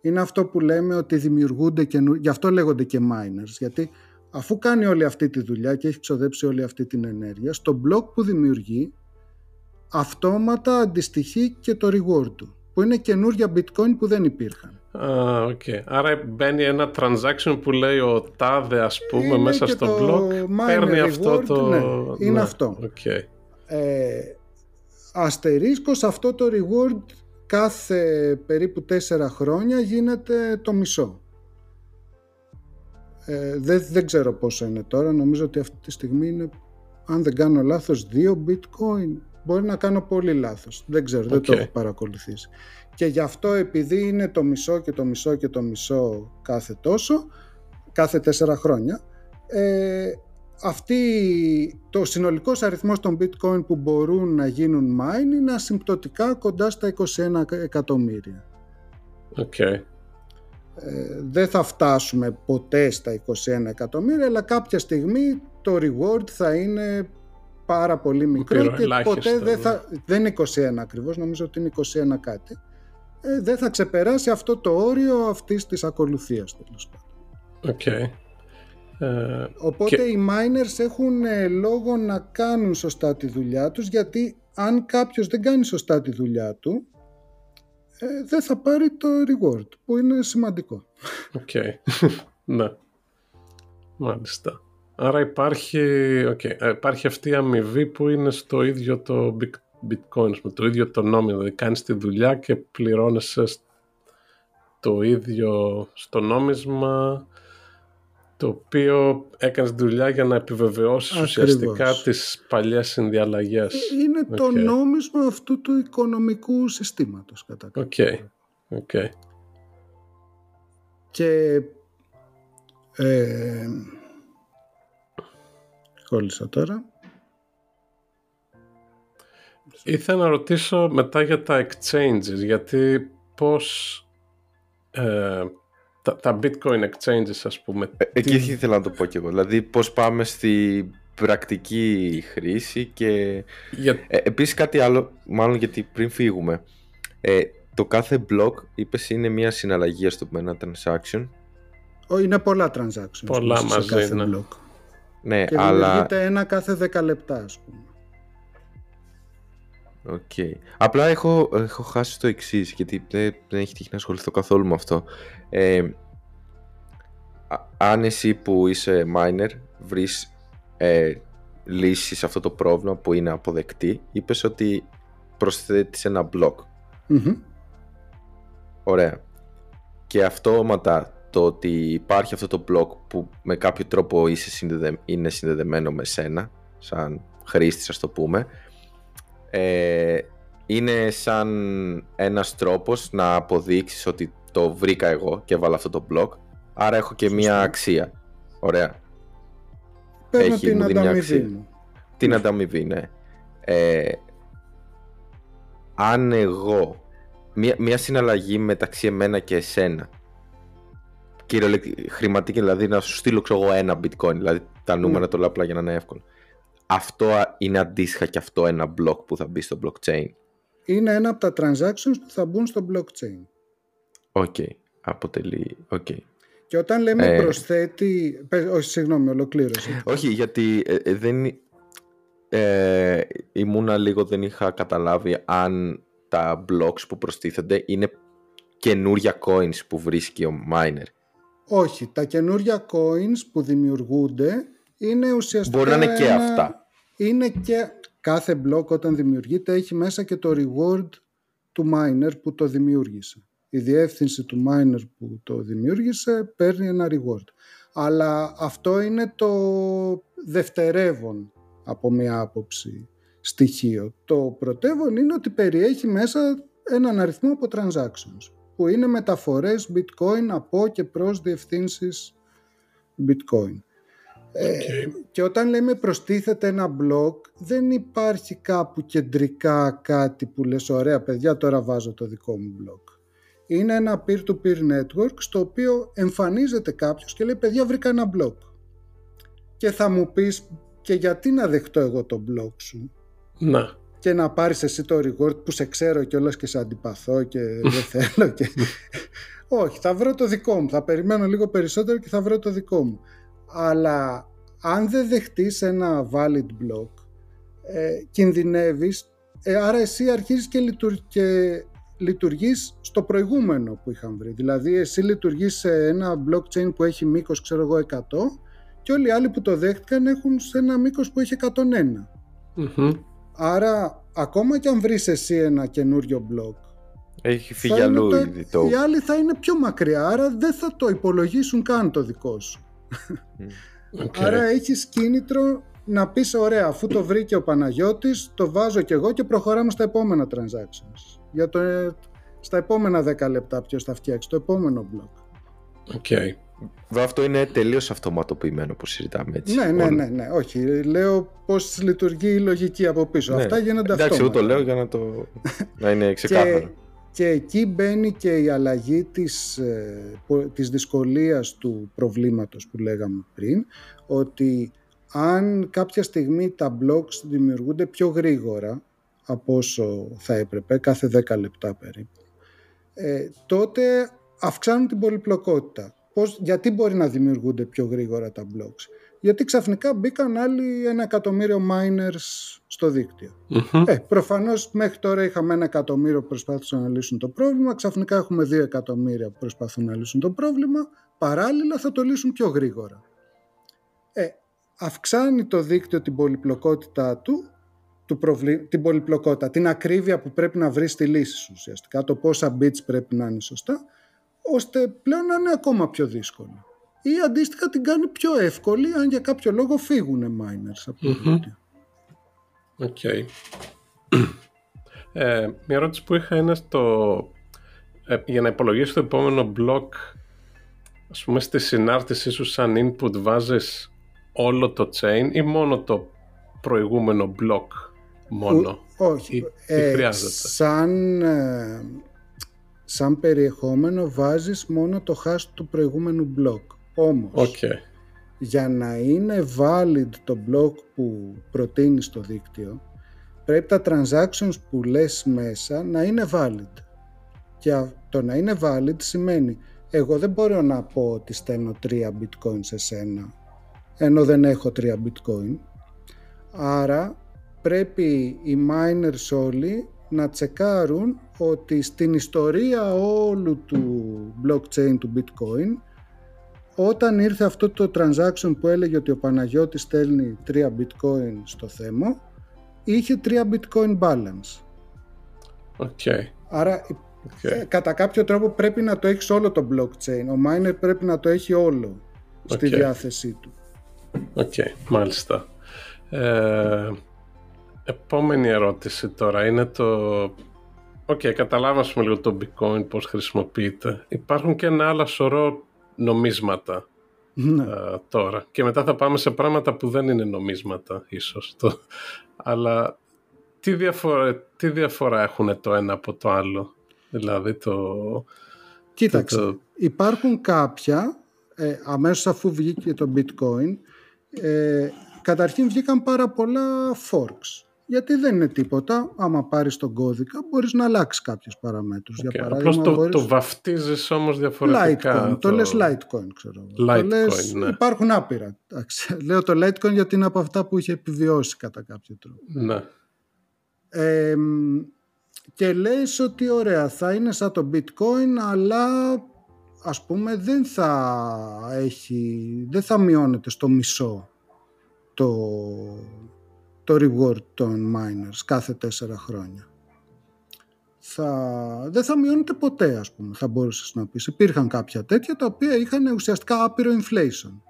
είναι αυτό που λέμε ότι δημιουργούνται καινούργια, γι' αυτό λέγονται και miners, γιατί αφού κάνει όλη αυτή τη δουλειά και έχει ξοδέψει όλη αυτή την ενέργεια, στο block που δημιουργεί αυτόματα αντιστοιχεί και το reward του, που είναι καινούργια bitcoin που δεν υπήρχαν. Ah, okay. Άρα μπαίνει ένα transaction που λέει ο τάδε ας πούμε μέσα στο block, παίρνει αυτό το... Ναι, είναι ναι, αυτό. Okay. Ε, αστερίσκος αυτό το reward κάθε περίπου τέσσερα χρόνια γίνεται το μισό. Ε, δεν, δεν ξέρω πόσο είναι τώρα, νομίζω ότι αυτή τη στιγμή είναι, αν δεν κάνω λάθος, δύο bitcoin. Μπορεί να κάνω πολύ λάθος, δεν ξέρω, δεν το έχω παρακολουθήσει. Και γι' αυτό επειδή είναι το μισό και το μισό και το μισό κάθε τόσο, κάθε τέσσερα χρόνια, ε, αυτή, το συνολικός αριθμός των bitcoin που μπορούν να γίνουν mine είναι ασυμπτωτικά κοντά στα 21 εκατομμύρια. Okay. Ε, δεν θα φτάσουμε ποτέ στα 21 εκατομμύρια, αλλά κάποια στιγμή το reward θα είναι πάρα πολύ μικρό και ποτέ δεν, θα, ναι. δεν είναι 21 ακριβώς, νομίζω ότι είναι 21 κάτι. Ε, δεν θα ξεπεράσει αυτό το όριο αυτής της ακολουθίας τέλος πάντων. Okay. Ε, Οπότε οι miners έχουν ε, λόγο να κάνουν σωστά τη δουλειά τους γιατί αν κάποιος δεν κάνει σωστά τη δουλειά του ε, δεν θα πάρει το reward που είναι σημαντικό. Οκ. ναι. Μάλιστα. Άρα υπάρχει, okay. υπάρχει αυτή η αμοιβή που είναι στο ίδιο το bitcoin, με το ίδιο το νόμισμα. Δηλαδή κάνεις τη δουλειά και πληρώνεσαι το ίδιο στο νόμισμα το οποίο έκανες δουλειά για να επιβεβαιώσεις ουσιαστικά τις παλιές συνδιαλλαγές. Είναι το νόμισμα αυτού του οικονομικού συστήματος κατά OK. Okay. Και ε, κόλλησα τώρα. Ήθελα να ρωτήσω μετά για τα exchanges, γιατί πώς ε, τα, τα bitcoin exchanges ας πούμε. Ε, εκεί τι... ήθελα να το πω και εγώ. Δηλαδή πώς πάμε στη πρακτική χρήση και για... ε, επίσης κάτι άλλο, μάλλον γιατί πριν φύγουμε. Ε, το κάθε block είπες είναι μια συναλλαγή στο πούμε ένα transaction. είναι πολλά transactions. Πολλά μαζί, κάθε ναι. block. Ναι, και αλλά... ένα κάθε 10 λεπτά ας πούμε. Okay. Απλά έχω, έχω χάσει το εξής, γιατί δεν, δεν έχει τύχει να ασχοληθώ καθόλου με αυτό. Ε, αν εσύ που είσαι miner βρεις ε, λύση σε αυτό το πρόβλημα που είναι αποδεκτή, είπες ότι προσθέτεις ένα block. Ωραία. Και αυτόματα το ότι υπάρχει αυτό το block που με κάποιο τρόπο είσαι συνδεδε... είναι συνδεδεμένο με σένα, σαν χρήστης ας το πούμε, ε, είναι σαν ένας τρόπος να αποδείξεις ότι το βρήκα εγώ και έβαλα αυτό το blog άρα έχω και μία αξία. Ωραία. Παίρνω Έχει, την ανταμοιβή μου. Την ανταμοιβή ναι. Ε, αν εγώ μία, μία συναλλαγή μεταξύ εμένα και εσένα χρηματική δηλαδή να σου στείλω ξέρω εγώ ένα bitcoin δηλαδή τα νούμερα ναι. το λέω απλά για να είναι εύκολο αυτό είναι αντίστοιχα και αυτό ένα block που θα μπει στο blockchain. Είναι ένα από τα transactions που θα μπουν στο blockchain. OK. Okay. Αποτελεί... Okay. Και όταν λέμε ε... προσθέτει... Όχι, συγγνώμη, ολοκλήρωση. Όχι, γιατί ε, ε, δεν... Ε, ήμουνα λίγο, δεν είχα καταλάβει αν τα blocks που προστίθενται είναι καινούρια coins που βρίσκει ο miner. Όχι, τα καινούρια coins που δημιουργούνται είναι ουσιαστικά Μπορεί να είναι και αυτά. Είναι και κάθε μπλοκ όταν δημιουργείται έχει μέσα και το reward του miner που το δημιούργησε. Η διεύθυνση του miner που το δημιούργησε παίρνει ένα reward. Αλλά αυτό είναι το δευτερεύον από μια άποψη στοιχείο. Το πρωτεύον είναι ότι περιέχει μέσα έναν αριθμό από transactions που είναι μεταφορές bitcoin από και προς διευθύνσεις bitcoin. Ε, και όταν λέμε προστίθεται ένα blog δεν υπάρχει κάπου κεντρικά κάτι που λες ωραία παιδιά τώρα βάζω το δικό μου blog. Είναι ένα peer-to-peer network στο οποίο εμφανίζεται κάποιος και λέει παιδιά βρήκα ένα blog. Και θα μου πεις και γιατί να δεχτώ εγώ το blog σου; Να. Και να πάρεις εσύ το reward που σε ξέρω κιόλας και σε αντιπαθώ και δεν θέλω. Και... Όχι, θα βρω το δικό μου. Θα περιμένω λίγο περισσότερο και θα βρω το δικό μου. Αλλά αν δεν δεχτείς ένα valid block, ε, κινδυνεύεις, ε, άρα εσύ αρχίζεις και, και λειτουργείς στο προηγούμενο που είχαν βρει. Δηλαδή εσύ λειτουργείς σε ένα blockchain που έχει μήκος ξέρω εγώ 100 και όλοι οι άλλοι που το δέχτηκαν έχουν σε ένα μήκος που έχει 101. Άρα ακόμα και αν βρεις εσύ ένα καινούριο block έχει φύγει αλλού ήδη το... Οι άλλοι θα είναι πιο μακριά, άρα δεν θα το υπολογίσουν καν το δικό σου. Okay. Άρα έχεις κίνητρο να πεις ωραία αφού το βρήκε ο Παναγιώτης το βάζω κι εγώ και προχωράμε στα επόμενα transactions για το, στα επόμενα 10 λεπτά ποιος θα φτιάξει το επόμενο block okay. Αυτό είναι τελείως αυτοματοποιημένο που συζητάμε έτσι. Ναι, ναι, ναι, ναι, όχι. Λέω πώς λειτουργεί η λογική από πίσω. Ναι. Αυτά γίνονται αυτό. Εντάξει, εγώ το λέω για να, το... να είναι ξεκάθαρο. και, και εκεί μπαίνει και η αλλαγή της, ε, της δυσκολίας του προβλήματος που λέγαμε πριν, ότι αν κάποια στιγμή τα blocks δημιουργούνται πιο γρήγορα από όσο θα έπρεπε, κάθε 10 λεπτά περίπου, ε, τότε αυξάνουν την πολυπλοκότητα. Πώς, γιατί μπορεί να δημιουργούνται πιο γρήγορα τα blocks; Γιατί ξαφνικά μπήκαν άλλοι ένα εκατομμύριο miners στο δικτυο Ε, προφανώς μέχρι τώρα είχαμε ένα εκατομμύριο που προσπάθησαν να λύσουν το πρόβλημα, ξαφνικά έχουμε δύο εκατομμύρια που προσπαθούν να λύσουν το πρόβλημα, παράλληλα θα το λύσουν πιο γρήγορα. Ε, αυξάνει το δίκτυο την πολυπλοκότητά του, του προβλή... την πολυπλοκότητα, την ακρίβεια που πρέπει να βρεις τη λύση σου ουσιαστικά, το πόσα bits πρέπει να είναι σωστά, ώστε πλέον να είναι ακόμα πιο δύσκολο. Ή αντίστοιχα την κάνει πιο εύκολη αν για κάποιο λόγο φύγουν miners από το δίκτυο. Οκ. Ε, μια ερώτηση που είχα είναι στο... Ε, για να υπολογίσεις το επόμενο block ας πούμε στη συνάρτησή σου σαν input βάζεις όλο το chain ή μόνο το προηγούμενο block μόνο; όχι. ε, χρειάζεται; Σαν, ε, σαν περιεχόμενο βάζεις μόνο το hash του προηγούμενου block. Όμως, okay. για να είναι valid το block που προτείνει στο δίκτυο, πρέπει τα transactions που λες μέσα να είναι valid. Και το να είναι valid σημαίνει εγώ δεν μπορώ να πω ότι στέλνω 3 bitcoin σε σένα ενώ δεν έχω 3 bitcoin. Άρα πρέπει οι miners όλοι να τσεκάρουν ότι στην ιστορία όλου του blockchain του bitcoin όταν ήρθε αυτό το transaction που έλεγε ότι ο Παναγιώτης στέλνει 3 bitcoin στο θέμα είχε 3 bitcoin balance. Okay. Άρα okay. κατά κάποιο τρόπο πρέπει να το έχεις όλο το blockchain. Ο miner πρέπει να το έχει όλο στη διάθεσή του. OK, okay, μάλιστα. Ε, επόμενη ερώτηση τώρα είναι το... OK, okay, καταλάβαμε λίγο το bitcoin πώς χρησιμοποιείται. Υπάρχουν και ένα άλλο σωρό νομίσματα ναι. ε, τώρα. Και μετά θα πάμε σε πράγματα που δεν είναι νομίσματα ίσως. Το... Αλλά τι διαφορά, τι διαφορά έχουν το ένα από το άλλο; Δηλαδή το... Κοίταξε, υπάρχουν κάποια, ε, αμέσως αφού βγήκε το bitcoin, ε, καταρχήν βγήκαν πάρα πολλά forks. Γιατί δεν είναι τίποτα. Άμα πάρεις τον κώδικα, μπορείς να αλλάξεις κάποιους παραμέτρους. Okay. Για παράδειγμα, Απλώς το, μπορείς... το βαφτίζεις όμως διαφορετικά. Litecoin. Το, το λες Litecoin, ξέρω. Litecoin, το λες... ναι. Υπάρχουν άπειρα. Λέω το Litecoin γιατί είναι από αυτά που είχε επιβιώσει κατά κάποιο τρόπο. Ναι. Ε, και λες ότι ωραία θα είναι σαν το bitcoin αλλά ας πούμε δεν θα έχει δεν θα μειώνεται στο μισό το, το reward των miners κάθε τέσσερα χρόνια. Θα, δεν θα μειώνεται ποτέ ας πούμε θα μπορούσες να πεις. Υπήρχαν κάποια τέτοια τα οποία είχαν ουσιαστικά άπειρο inflation.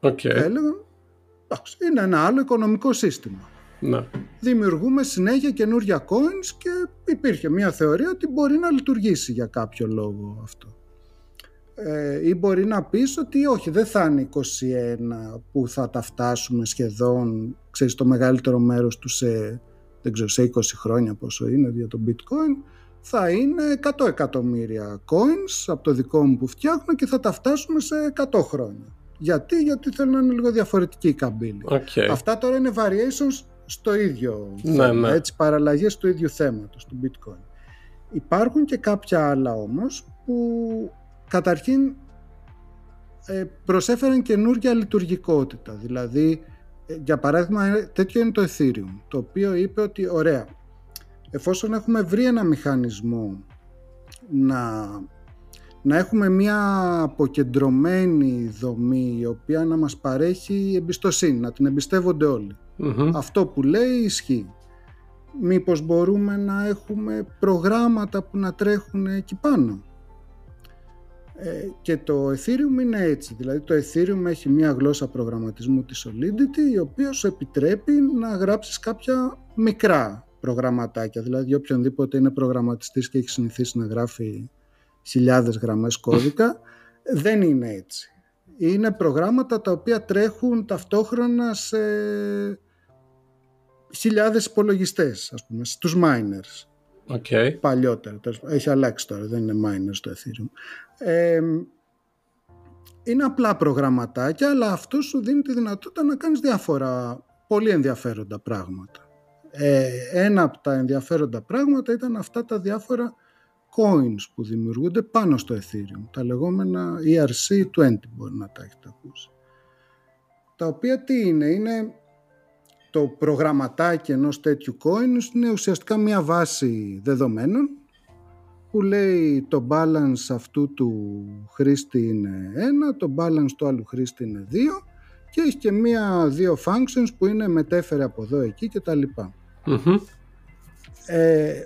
Okay. Έλεγαν, είναι ένα άλλο οικονομικό σύστημα. Ναι. Δημιουργούμε συνέχεια καινούργια coins και υπήρχε μια θεωρία ότι μπορεί να λειτουργήσει για κάποιο λόγο αυτό ε, ή μπορεί να πεις ότι όχι δεν θα είναι 21 που θα τα φτάσουμε σχεδόν ξέρεις το μεγαλύτερο μέρος του σε, δεν ξέρω, σε 20 χρόνια πόσο είναι για το bitcoin θα είναι 100 εκατομμύρια coins από το δικό μου που φτιάχνω και θα τα φτάσουμε σε 100 χρόνια. Γιατί, γιατί θέλω να είναι λίγο διαφορετική η καμπύλη. Okay. Αυτά τώρα είναι variations στο ίδιο ναι, θέμα, ναι. έτσι, παραλλαγές του ίδιου θέματος, του bitcoin. Υπάρχουν και κάποια άλλα όμως που καταρχήν ε, προσέφεραν καινούργια λειτουργικότητα. Δηλαδή, ε, για παράδειγμα, ε, τέτοιο είναι το Ethereum, το οποίο είπε ότι, ωραία, εφόσον έχουμε βρει ένα μηχανισμό να, να έχουμε μια αποκεντρωμένη δομή η οποία να μας παρέχει εμπιστοσύνη, να την εμπιστεύονται Αυτό που λέει ισχύει. Μήπως μπορούμε να έχουμε προγράμματα που να τρέχουν εκεί πάνω; Ε, και το Ethereum είναι έτσι, δηλαδή το Ethereum έχει μια γλώσσα προγραμματισμού της Solidity η οποία σου επιτρέπει να γράψεις κάποια μικρά προγραμματάκια, δηλαδή οποιονδήποτε είναι προγραμματιστής και έχει συνηθίσει να γράφει χιλιάδες γραμμές κώδικα, δεν είναι έτσι. Είναι προγράμματα τα οποία τρέχουν ταυτόχρονα σε χιλιάδες υπολογιστές, ας πούμε, στους miners. Okay. Παλιότερα, έχει αλλάξει τώρα, δεν είναι miners το Ethereum. Ε, είναι απλά προγραμματάκια, αλλά αυτό σου δίνει τη δυνατότητα να κάνεις διάφορα πολύ ενδιαφέροντα πράγματα. Ε, ένα από τα ενδιαφέροντα πράγματα ήταν αυτά τα διάφορα coins που δημιουργούνται πάνω στο Ethereum, τα λεγόμενα ERC20 μπορεί να τα έχετε ακούσει. Τα οποία τι είναι, είναι το προγραμματάκι ενός τέτοιου coin είναι ουσιαστικά μια βάση δεδομένων που λέει το balance αυτού του χρήστη είναι 1, το balance του άλλου χρήστη είναι 2 και έχει και μία δύο functions που είναι μετέφερε από εδώ εκεί και τα λοιπά. Ε,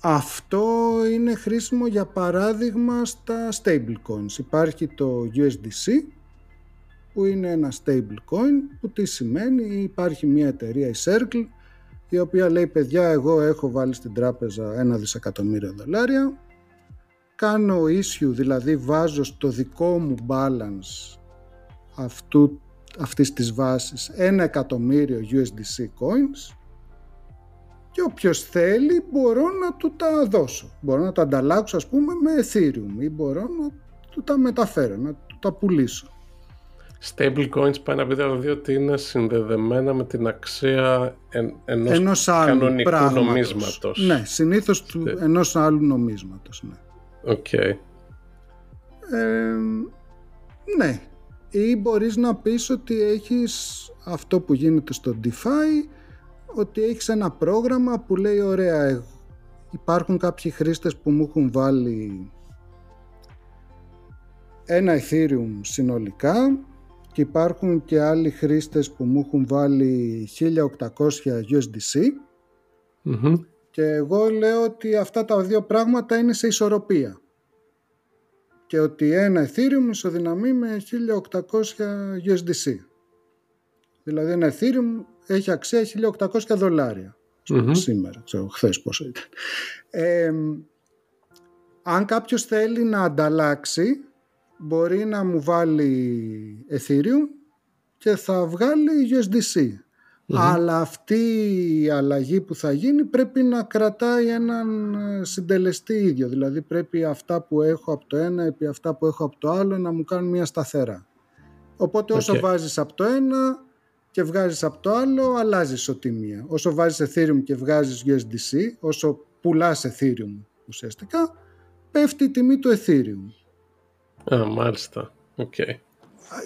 αυτό είναι χρήσιμο για παράδειγμα στα stablecoins. Υπάρχει το USDC που είναι ένα stablecoin που τι σημαίνει υπάρχει μια εταιρεία η Circle η οποία λέει παιδιά εγώ έχω βάλει στην τράπεζα ένα δισεκατομμύριο δολάρια κάνω issue δηλαδή βάζω στο δικό μου balance αυτού, αυτής της βάσης ένα εκατομμύριο USDC coins και όποιος θέλει μπορώ να του τα δώσω. Μπορώ να τα ανταλλάξω ας πούμε με Ethereum ή μπορώ να του τα μεταφέρω, να του τα πουλήσω. Stable coins πάει να πει δηλαδή ότι είναι συνδεδεμένα με την αξία εν, ενός, ενός άλλου κανονικού πράγματος. νομίσματος. Ναι, συνήθως του, ε. ενός άλλου νομίσματος. Ναι. OK. Okay. Ε, ναι. Ή μπορείς να πεις ότι έχεις αυτό που γίνεται στο DeFi, ότι έχεις ένα πρόγραμμα που λέει ωραία, υπάρχουν κάποιοι χρήστες που μου έχουν βάλει ένα Ethereum συνολικά και υπάρχουν και άλλοι χρήστες που μου έχουν βάλει 1800 USDC και εγώ λέω ότι αυτά τα δύο πράγματα είναι σε ισορροπία. Και ότι ένα Ethereum ισοδυναμεί με 1800 USDC. Δηλαδή ένα Ethereum έχει αξία 1800 δολάρια. Σήμερα, ξέρω χθες πόσο ήταν. Ε, αν κάποιος θέλει να ανταλλάξει μπορεί να μου βάλει Ethereum και θα βγάλει USDC. Αλλά αυτή η αλλαγή που θα γίνει πρέπει να κρατάει έναν ε, συντελεστή ίδιο. Δηλαδή πρέπει αυτά που έχω από το ένα επί αυτά που έχω από το άλλο να μου κάνουν μια σταθερά. Οπότε όσο βάζεις από το ένα και βγάζεις από το άλλο αλλάζεις ισοτιμία. Όσο βάζεις Ethereum και βγάζεις USDC, όσο πουλάς Ethereum ουσιαστικά, πέφτει η τιμή του Ethereum. Α, μάλιστα. Okay.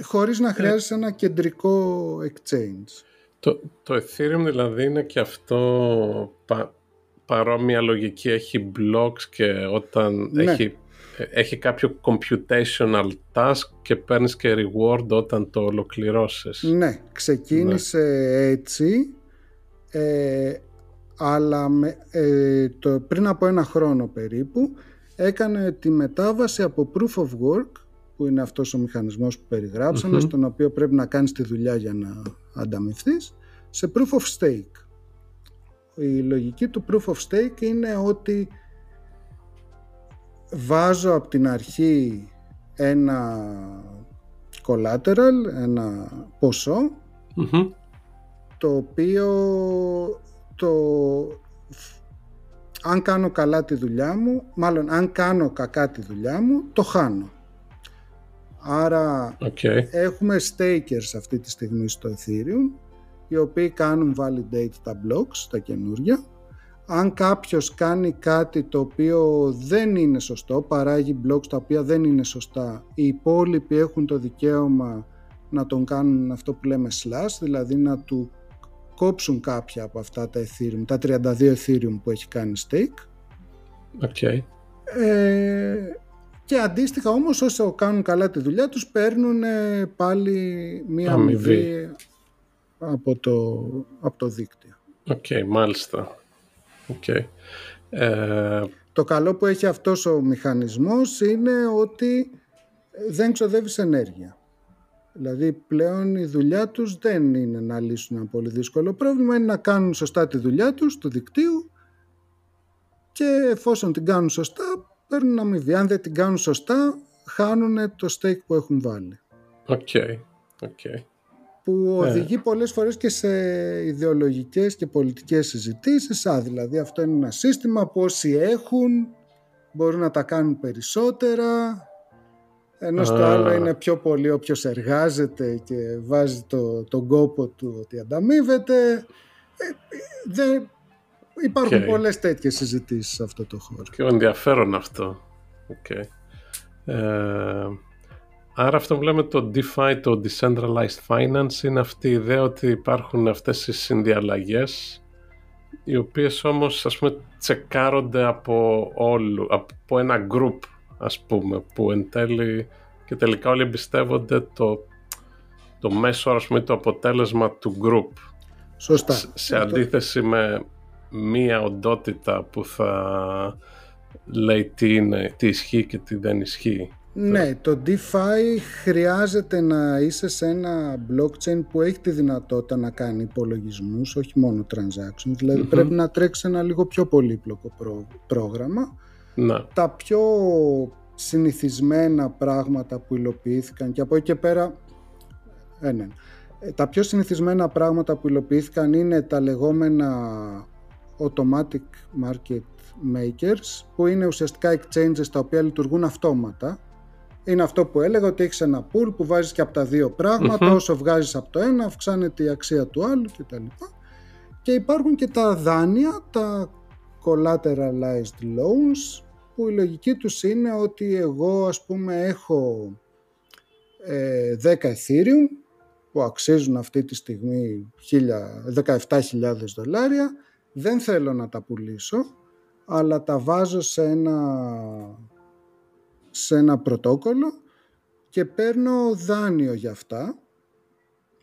Χωρίς να χρειάζεσαι ένα κεντρικό exchange. Το, το Ethereum δηλαδή είναι και αυτό πα, παρόμοια λογική. Έχει blocks και όταν ναι. έχει, έχει κάποιο computational task και παίρνεις και reward όταν το ολοκληρώσεις. Ναι, ξεκίνησε ναι. έτσι ε, αλλά με, ε, το, πριν από ένα χρόνο περίπου έκανε τη μετάβαση από proof of work που είναι αυτός ο μηχανισμός που περιγράψαμε στον οποίο πρέπει να κάνεις τη δουλειά για να ανταμυφθείς σε proof of stake. Η λογική του proof of stake είναι ότι βάζω από την αρχή ένα collateral, ένα το οποίο το αν κάνω καλά τη δουλειά μου, μάλλον αν κάνω κακά τη δουλειά μου, το χάνω. Άρα έχουμε stakers αυτή τη στιγμή στο Ethereum, οι οποίοι κάνουν validate τα blocks, τα καινούργια, αν κάποιος κάνει κάτι το οποίο δεν είναι σωστό, παράγει blogs τα οποία δεν είναι σωστά, οι υπόλοιποι έχουν το δικαίωμα να τον κάνουν αυτό που λέμε slash, δηλαδή να του κόψουν κάποια από αυτά τα Ethereum, τα 32 Ethereum που έχει κάνει stake. Okay. Ε, και αντίστοιχα όμως όσο κάνουν καλά τη δουλειά τους παίρνουν πάλι μία αμοιβή από το, από το δίκτυο. OK, okay, μάλιστα. Okay. Ε... Το καλό που έχει αυτός ο μηχανισμός είναι ότι δεν ξοδεύεις ενέργεια. Δηλαδή πλέον η δουλειά τους δεν είναι να λύσουν ένα πολύ δύσκολο πρόβλημα, είναι να κάνουν σωστά τη δουλειά τους, του δικτύου και εφόσον την κάνουν σωστά παίρνουν αμοιβή. Αν δεν την κάνουν σωστά χάνουν το stake που έχουν βάλει. OK, okay. okay. Που ε. οδηγεί πολλές φορές και σε ιδεολογικές και πολιτικές συζητήσεις. Α, δηλαδή αυτό είναι ένα σύστημα που όσοι έχουν μπορούν να τα κάνουν περισσότερα ενώ στο άλλο είναι πιο πολύ όποιος εργάζεται και βάζει το, τον κόπο του ότι ανταμείβεται. Ε, δεν, υπάρχουν okay. πολλές τέτοιες συζητήσεις σε αυτό το χώρο. Και ενδιαφέρον αυτό. Okay. Ε, άρα αυτό που λέμε το DeFi, το Decentralized Finance, είναι αυτή η ιδέα ότι υπάρχουν αυτές οι συνδιαλλαγές οι οποίες όμως ας πούμε τσεκάρονται από, όλου, από ένα group ας πούμε, που εν τέλει και τελικά όλοι εμπιστεύονται το, το μέσο, ας πούμε, το αποτέλεσμα του group. Σωστά. Σε, αντίθεση με μία οντότητα που θα λέει τι, είναι, τι ισχύει και τι δεν ισχύει. Ναι, το DeFi χρειάζεται να είσαι σε ένα blockchain που έχει τη δυνατότητα να κάνει υπολογισμούς, όχι μόνο transactions, δηλαδη πρέπει να τρέξει ένα λίγο πιο πολύπλοκο πρόγραμμα. Ναι. Τα πιο συνηθισμένα πράγματα που υλοποιήθηκαν και από εκεί και πέρα ε, ναι. Ε, τα πιο συνηθισμένα πράγματα που υλοποιήθηκαν είναι τα λεγόμενα automatic market makers που είναι ουσιαστικά exchanges τα οποία λειτουργούν αυτόματα είναι αυτό που έλεγα ότι έχεις ένα pool που βάζεις και από τα δύο όσο βγάζεις από το ένα αυξάνεται η αξία του άλλου κτλ. Και υπάρχουν και τα δάνεια, τα collateralized loans που η λογική τους είναι ότι εγώ ας πούμε έχω ε, 10 Ethereum που αξίζουν αυτή τη στιγμή 17.000 δολάρια. Δεν θέλω να τα πουλήσω αλλά τα βάζω σε ένα σε ένα πρωτόκολλο και παίρνω δάνειο για αυτά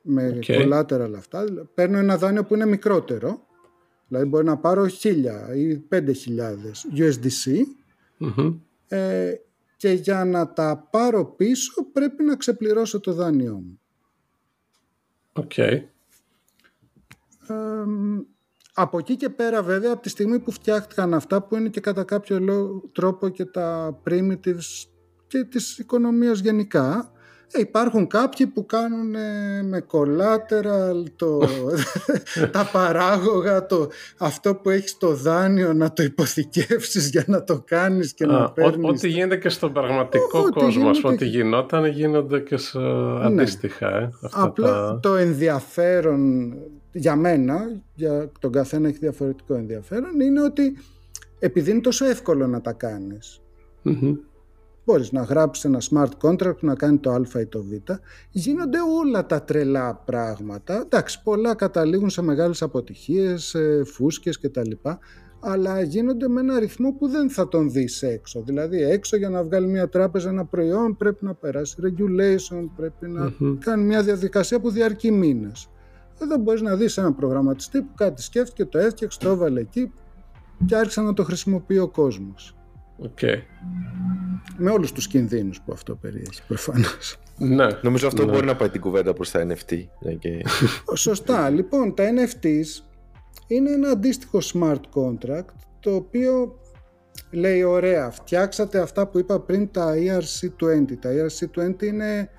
με okay. collateral αυτά. Παίρνω ένα δάνειο που είναι μικρότερο δηλαδή μπορεί να πάρω 1.000 ή 5.000 USDC ες, και για να τα πάρω πίσω πρέπει να ξεπληρώσω το δάνειό μου. Οκ. από εκεί και πέρα βέβαια από τη στιγμή που φτιάχτηκαν αυτά που είναι και κατά κάποιο τρόπο και τα primitives και της οικονομίας γενικά ε, υπάρχουν κάποιοι που κάνουν ε, με collateral το, τα παράγωγα, το, αυτό που έχεις το δάνειο να το υποθηκεύσεις για να το κάνεις και να παίρνεις. Ό,τι γίνεται και στον πραγματικό ό, κόσμο, ό,τι, ό,τι γινόταν γίνονται και σε ναι. αντίστοιχα. Ε, Απλά το ενδιαφέρον για μένα, για τον καθένα έχει διαφορετικό ενδιαφέρον, είναι ότι επειδή είναι τόσο εύκολο να τα κανεις Μπορείς να γράψεις ένα smart contract που να κάνει το α ή το β. Γίνονται όλα τα τρελά πράγματα. Εντάξει, πολλά καταλήγουν σε μεγάλες αποτυχίες, φούσκες κτλ. Αλλά γίνονται με ένα ρυθμό που δεν θα τον δεις έξω. Δηλαδή έξω για να βγάλει μια τράπεζα ένα προϊόν πρέπει να περάσει regulation, πρέπει να κάνει μια διαδικασία που διαρκεί μήνες. Εδώ μπορείς να δεις ένα προγραμματιστή που κάτι σκέφτηκε, το έφτιαξε, το έβαλε εκεί και άρχισε να το χρησιμοποιεί ο κόσμος. Okay. Με όλους τους κινδύνους που αυτό περιέχει προφανώς. Ναι. Νομίζω αυτό ναι. μπορεί να πάει την κουβέντα προς τα NFT. Και... Σωστά. Λοιπόν, τα NFTs είναι ένα αντίστοιχο smart contract το οποίο λέει ωραία, φτιάξατε αυτά που είπα πριν τα ERC20. Τα ERC20 είναι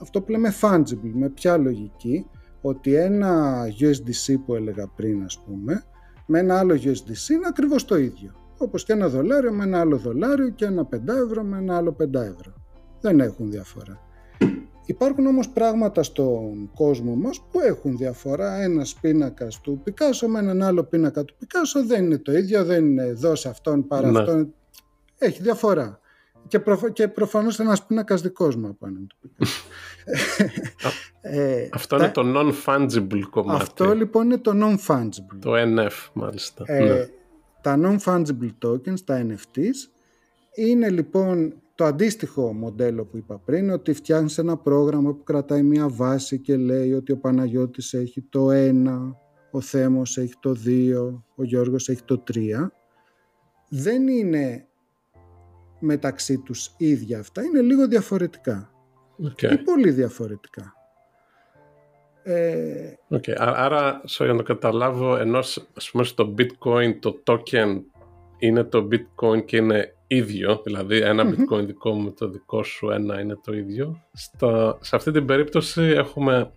αυτό που λέμε fungible. Με ποια λογική, ότι ένα USDC που έλεγα πριν ας πούμε, με ένα άλλο USDC είναι ακριβώς το ίδιο. Όπως και ένα δολάριο με ένα άλλο δολάριο και ένα 5 ευρώ με ένα άλλο 5 ευρώ. Δεν έχουν διαφορά. υπάρχουν όμως πράγματα στον κόσμο μας που έχουν διαφορά. Ένας πίνακας του Πικάσο με έναν άλλο πίνακα του Πικάσο δεν είναι το ίδιο, δεν είναι εδώ σε αυτόν παρά ναι. αυτόν. Έχει διαφορά. Και, προ, και προφανώς ένας πίνακας δικός μου από έναν του Πικάσο. ε, αυτό είναι το non-fungible κομμάτι. Αυτό λοιπόν είναι το non-fungible. Το NF μάλιστα. Ε, ναι. Τα non-fungible tokens, τα NFTs, είναι λοιπόν το αντίστοιχο μοντέλο που είπα πριν, ότι φτιάχνεις ένα πρόγραμμα που κρατάει μια βάση και λέει ότι ο Παναγιώτης έχει το 1, ο Θέμος έχει το 2, ο Γιώργος έχει το 3. Δεν είναι μεταξύ τους ίδια αυτά, είναι λίγο διαφορετικά. Okay. Ή πολύ διαφορετικά. Ε... Okay. Άρα, so, για να το καταλάβω, ενώ ας πούμε στο bitcoin το token είναι το bitcoin και είναι ίδιο, δηλαδή bitcoin δικό μου το δικό σου ένα είναι το ίδιο. Στα, σε αυτή την περίπτωση έχουμε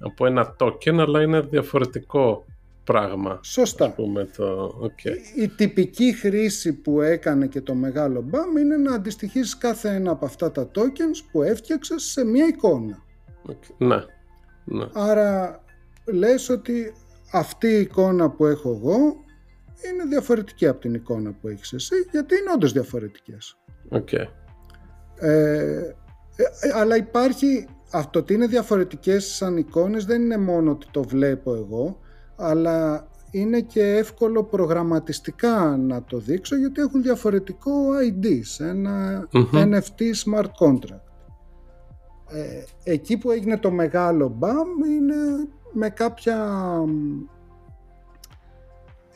από ένα token αλλά είναι διαφορετικό πράγμα. Σωστά. πούμε, το... okay. Η, τυπική χρήση που έκανε και το μεγάλο BAM είναι να αντιστοιχίσει κάθε ένα από αυτά τα tokens που έφτιαξες σε μια εικόνα. Okay. Ναι. Ναι. Άρα λες ότι αυτή η εικόνα που έχω εγώ είναι διαφορετική από την εικόνα που έχεις εσύ, γιατί είναι όντως διαφορετικές. Okay. Ε, ε, αλλά υπάρχει, αυτό ότι είναι διαφορετικές σαν εικόνες δεν είναι μόνο ότι το βλέπω εγώ, αλλά είναι και εύκολο προγραμματιστικά να το δείξω γιατί έχουν διαφορετικό ID, ένα NFT smart contract. Ε, εκεί που έγινε το μεγάλο BAM είναι με κάποια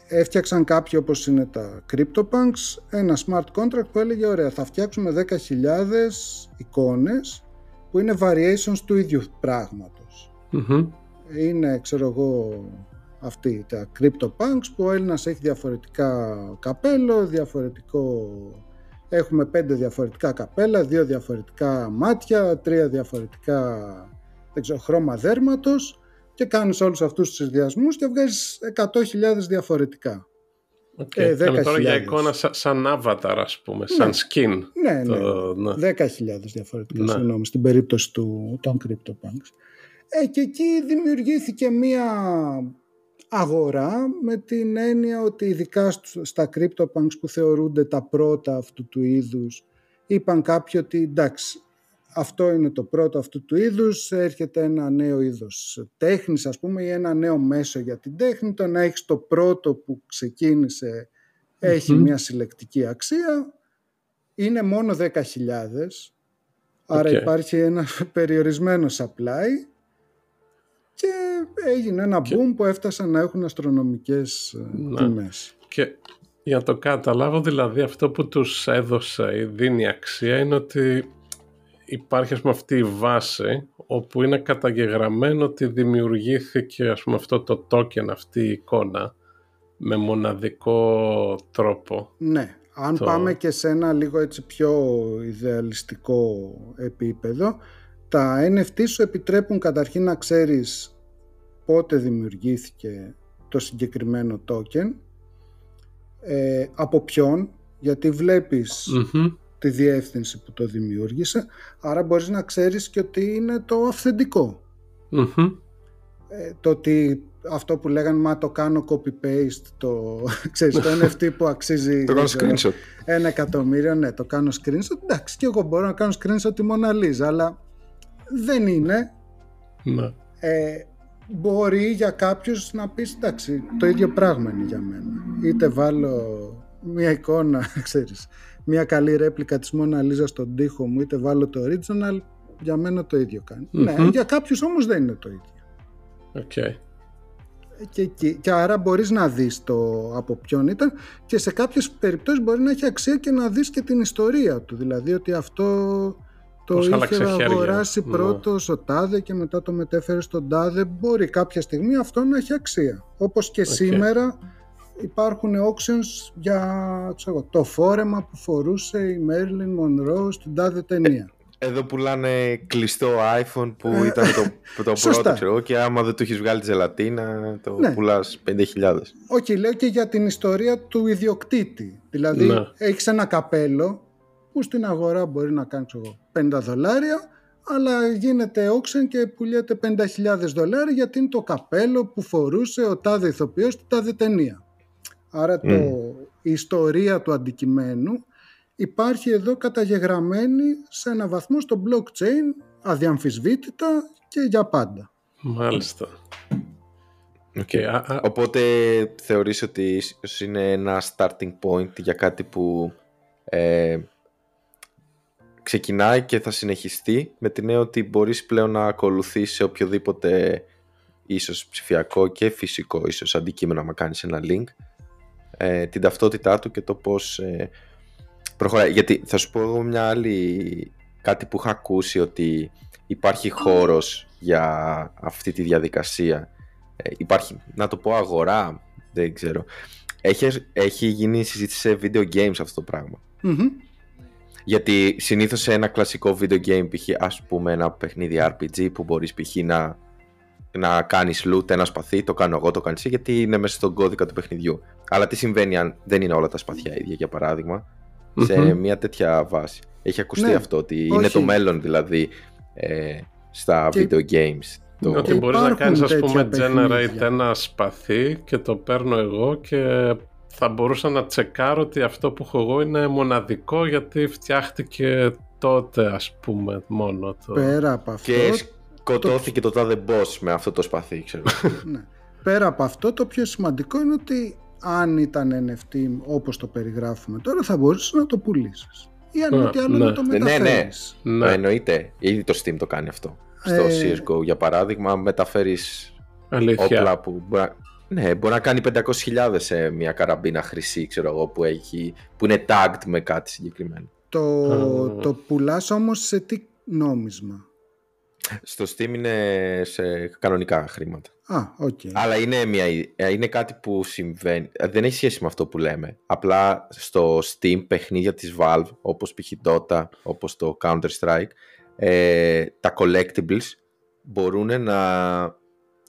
έφτιαξαν κάποιοι όπως είναι τα CryptoPunks ένα smart contract που έλεγε ωραία θα φτιάξουμε 10.000 εικόνες που είναι variations του ίδιου Είναι ξέρω εγώ αυτοί τα CryptoPunks που ο Έλληνας έχει διαφορετικά καπέλο, διαφορετικό έχουμε πέντε διαφορετικά καπέλα, δύο διαφορετικά μάτια, τρία διαφορετικά δεν ξέρω, χρώμα δέρματος και κάνεις όλους αυτούς τους συνδυασμούς και βγάζεις 100.000 διαφορετικά. Okay. Ε, 10 τώρα για εικόνα σαν avatar ας πούμε, ναι. σαν skin. Ναι, ναι. Το, ναι. 10.000 διαφορετικά, ναι. συγγνώμη, στην περίπτωση του, των CryptoPunks. Ε, και εκεί δημιουργήθηκε μία αγορά με την έννοια ότι ειδικά στα CryptoPunks που θεωρούνται τα πρώτα αυτού του είδους είπαν κάποιοι ότι εντάξει αυτό είναι το πρώτο αυτού του είδους, έρχεται ένα νέο είδος τέχνης ας πούμε ή ένα νέο μέσο για την τέχνη, το να έχεις το πρώτο που ξεκίνησε μια συλλεκτική αξία, είναι μόνο 10.000, άρα υπάρχει ένα περιορισμένος supply και έγινε ένα boom που έφτασαν να έχουν αστρονομικές ε, ναι. τιμές. Και για το καταλάβω δηλαδή αυτό που τους έδωσε η δίνει αξία είναι ότι υπάρχει ας πούμε, αυτή η βάση όπου είναι καταγεγραμμένο ότι δημιουργήθηκε ας πούμε, αυτό το token, αυτή η εικόνα με μοναδικό τρόπο. Ναι, αν πάμε και σε ένα λίγο έτσι πιο ιδεαλιστικό επίπεδο, τα NFT σου επιτρέπουν καταρχήν να ξέρεις πότε δημιουργήθηκε το συγκεκριμένο token, ε, από ποιον, γιατί τη διεύθυνση που το δημιούργησε, άρα μπορείς να ξέρεις και ότι είναι το αυθεντικο Ε, το ότι αυτό που λέγανε μα το κάνω copy-paste, το, ξέρεις, το NFT που αξίζει το κάνω screenshot. ένα εκατομμύριο, ναι, το κάνω screenshot. Εντάξει, και εγώ μπορώ να κάνω screenshot τη Μόνα Λίζα, αλλά δεν είναι. Ναι. Ε, μπορεί για κάποιους να πεις εντάξει το ίδιο πράγμα είναι για μένα είτε βάλω μια εικόνα ξέρεις μια καλή ρέπλικα της Μόνα Λίζα στον τοίχο μου είτε βάλω το original για μένα το ίδιο Ναι, για κάποιους όμως δεν είναι το ίδιο. Okay. Και, και, και, άρα μπορείς να δεις το από ποιον ήταν και σε κάποιες περιπτώσεις μπορεί να έχει αξία και να δεις και την ιστορία του. Δηλαδή ότι αυτό το Πώς είχε αγοράσει ναι. πρώτος ο Τάδε και μετά το μετέφερε στον Τάδε. Μπορεί κάποια στιγμή αυτό να έχει αξία. Όπως και σήμερα υπάρχουν auctions για ξέρω, το φόρεμα που φορούσε η Μέρλιν Μονρό στην τάδε ταινία. Ε, εδώ πουλάνε κλειστό iPhone που ε, ήταν το, το πρώτο ξέρω, και άμα δεν του έχεις βγάλει τη ζελατίνα το ναι. πουλάς 50.000. Όχι, λέω και για την ιστορία του ιδιοκτήτη. Δηλαδή ναι. έχεις ένα καπέλο που στην αγορά μπορεί να κάνει 50 δολάρια αλλά γίνεται auction και πουλιέται 50.000 δολάρια γιατί είναι το καπέλο που φορούσε ο τάδε ηθοποιός στην τάδε ταινία. Άρα το, η ιστορία του αντικειμένου υπάρχει εδώ καταγεγραμμένη σε ένα βαθμό στο blockchain αδιαμφισβήτητα και για πάντα. Μάλιστα. Okay. Οπότε θεωρείς ότι είναι ένα starting point για κάτι που ε, ξεκινάει και θα συνεχιστεί με την έννοια ότι μπορείς πλέον να ακολουθείς σε οποιοδήποτε ίσως ψηφιακό και φυσικό ίσως αντικείμενο να κάνεις ένα link ε, την ταυτότητά του και το πώς ε, προχωράει. Γιατί θα σου πω εγώ μια άλλη κάτι που είχα ακούσει ότι υπάρχει χώρος για αυτή τη διαδικασία. Ε, υπάρχει, να το πω αγορά, δεν ξέρω. Έχει, έχει γίνει συζήτηση σε video games αυτό το πραγμα Γιατί συνήθως σε ένα κλασικό video game, π.χ. ας πούμε ένα παιχνίδι RPG που μπορείς π.χ. να, να κάνεις loot ένα σπαθί, το κάνω εγώ, το κάνεις εσύ, γιατί είναι μέσα στον κώδικα του παιχνιδιού. Αλλά τι συμβαίνει αν δεν είναι όλα τα σπαθιά ίδια, για παραδειγμα σε μια τέτοια βάση. Έχει ακουστεί ναι, αυτό, ότι είναι το μέλλον δηλαδή ε, στα video games. Το... Ότι μπορείς να κάνεις ας πούμε generate ένα σπαθί και το παίρνω εγώ και θα μπορούσα να τσεκάρω ότι αυτό που έχω εγώ είναι μοναδικό γιατί φτιάχτηκε τότε ας πούμε μόνο το... Πέρα από αυτό... Και σκοτώθηκε το, το τάδε boss με αυτό το σπαθί ξέρω. ναι. Πέρα από αυτό το πιο σημαντικό είναι ότι αν ήταν NFT όπως το περιγράφουμε τώρα θα μπορούσες να το πουλήσεις ή αν ό,τι άλλο ναι. να το μεταφέρεις. Ναι, ναι, ναι. Εννοείται. Ήδη το Steam το κάνει αυτό. Στο ε... CSGO για παράδειγμα μεταφέρεις Αλήθεια. όπλα που μπορεί να... Ναι, μπορεί να κάνει 500.000 σε μια καραμπίνα χρυσή, ξέρω εγώ, που, έχει, που είναι tagged με κάτι συγκεκριμένο. Το, το πουλάς όμως σε τι νόμισμα; Στο Steam είναι σε κανονικά χρήματα. Α, okay. Αλλά είναι, μια, είναι κάτι που συμβαίνει. Δεν έχει σχέση με αυτό που λέμε. Απλά στο Steam παιχνίδια της Valve, όπως π.χ. Dota, όπως το Counter-Strike, ε, τα collectibles μπορούν να,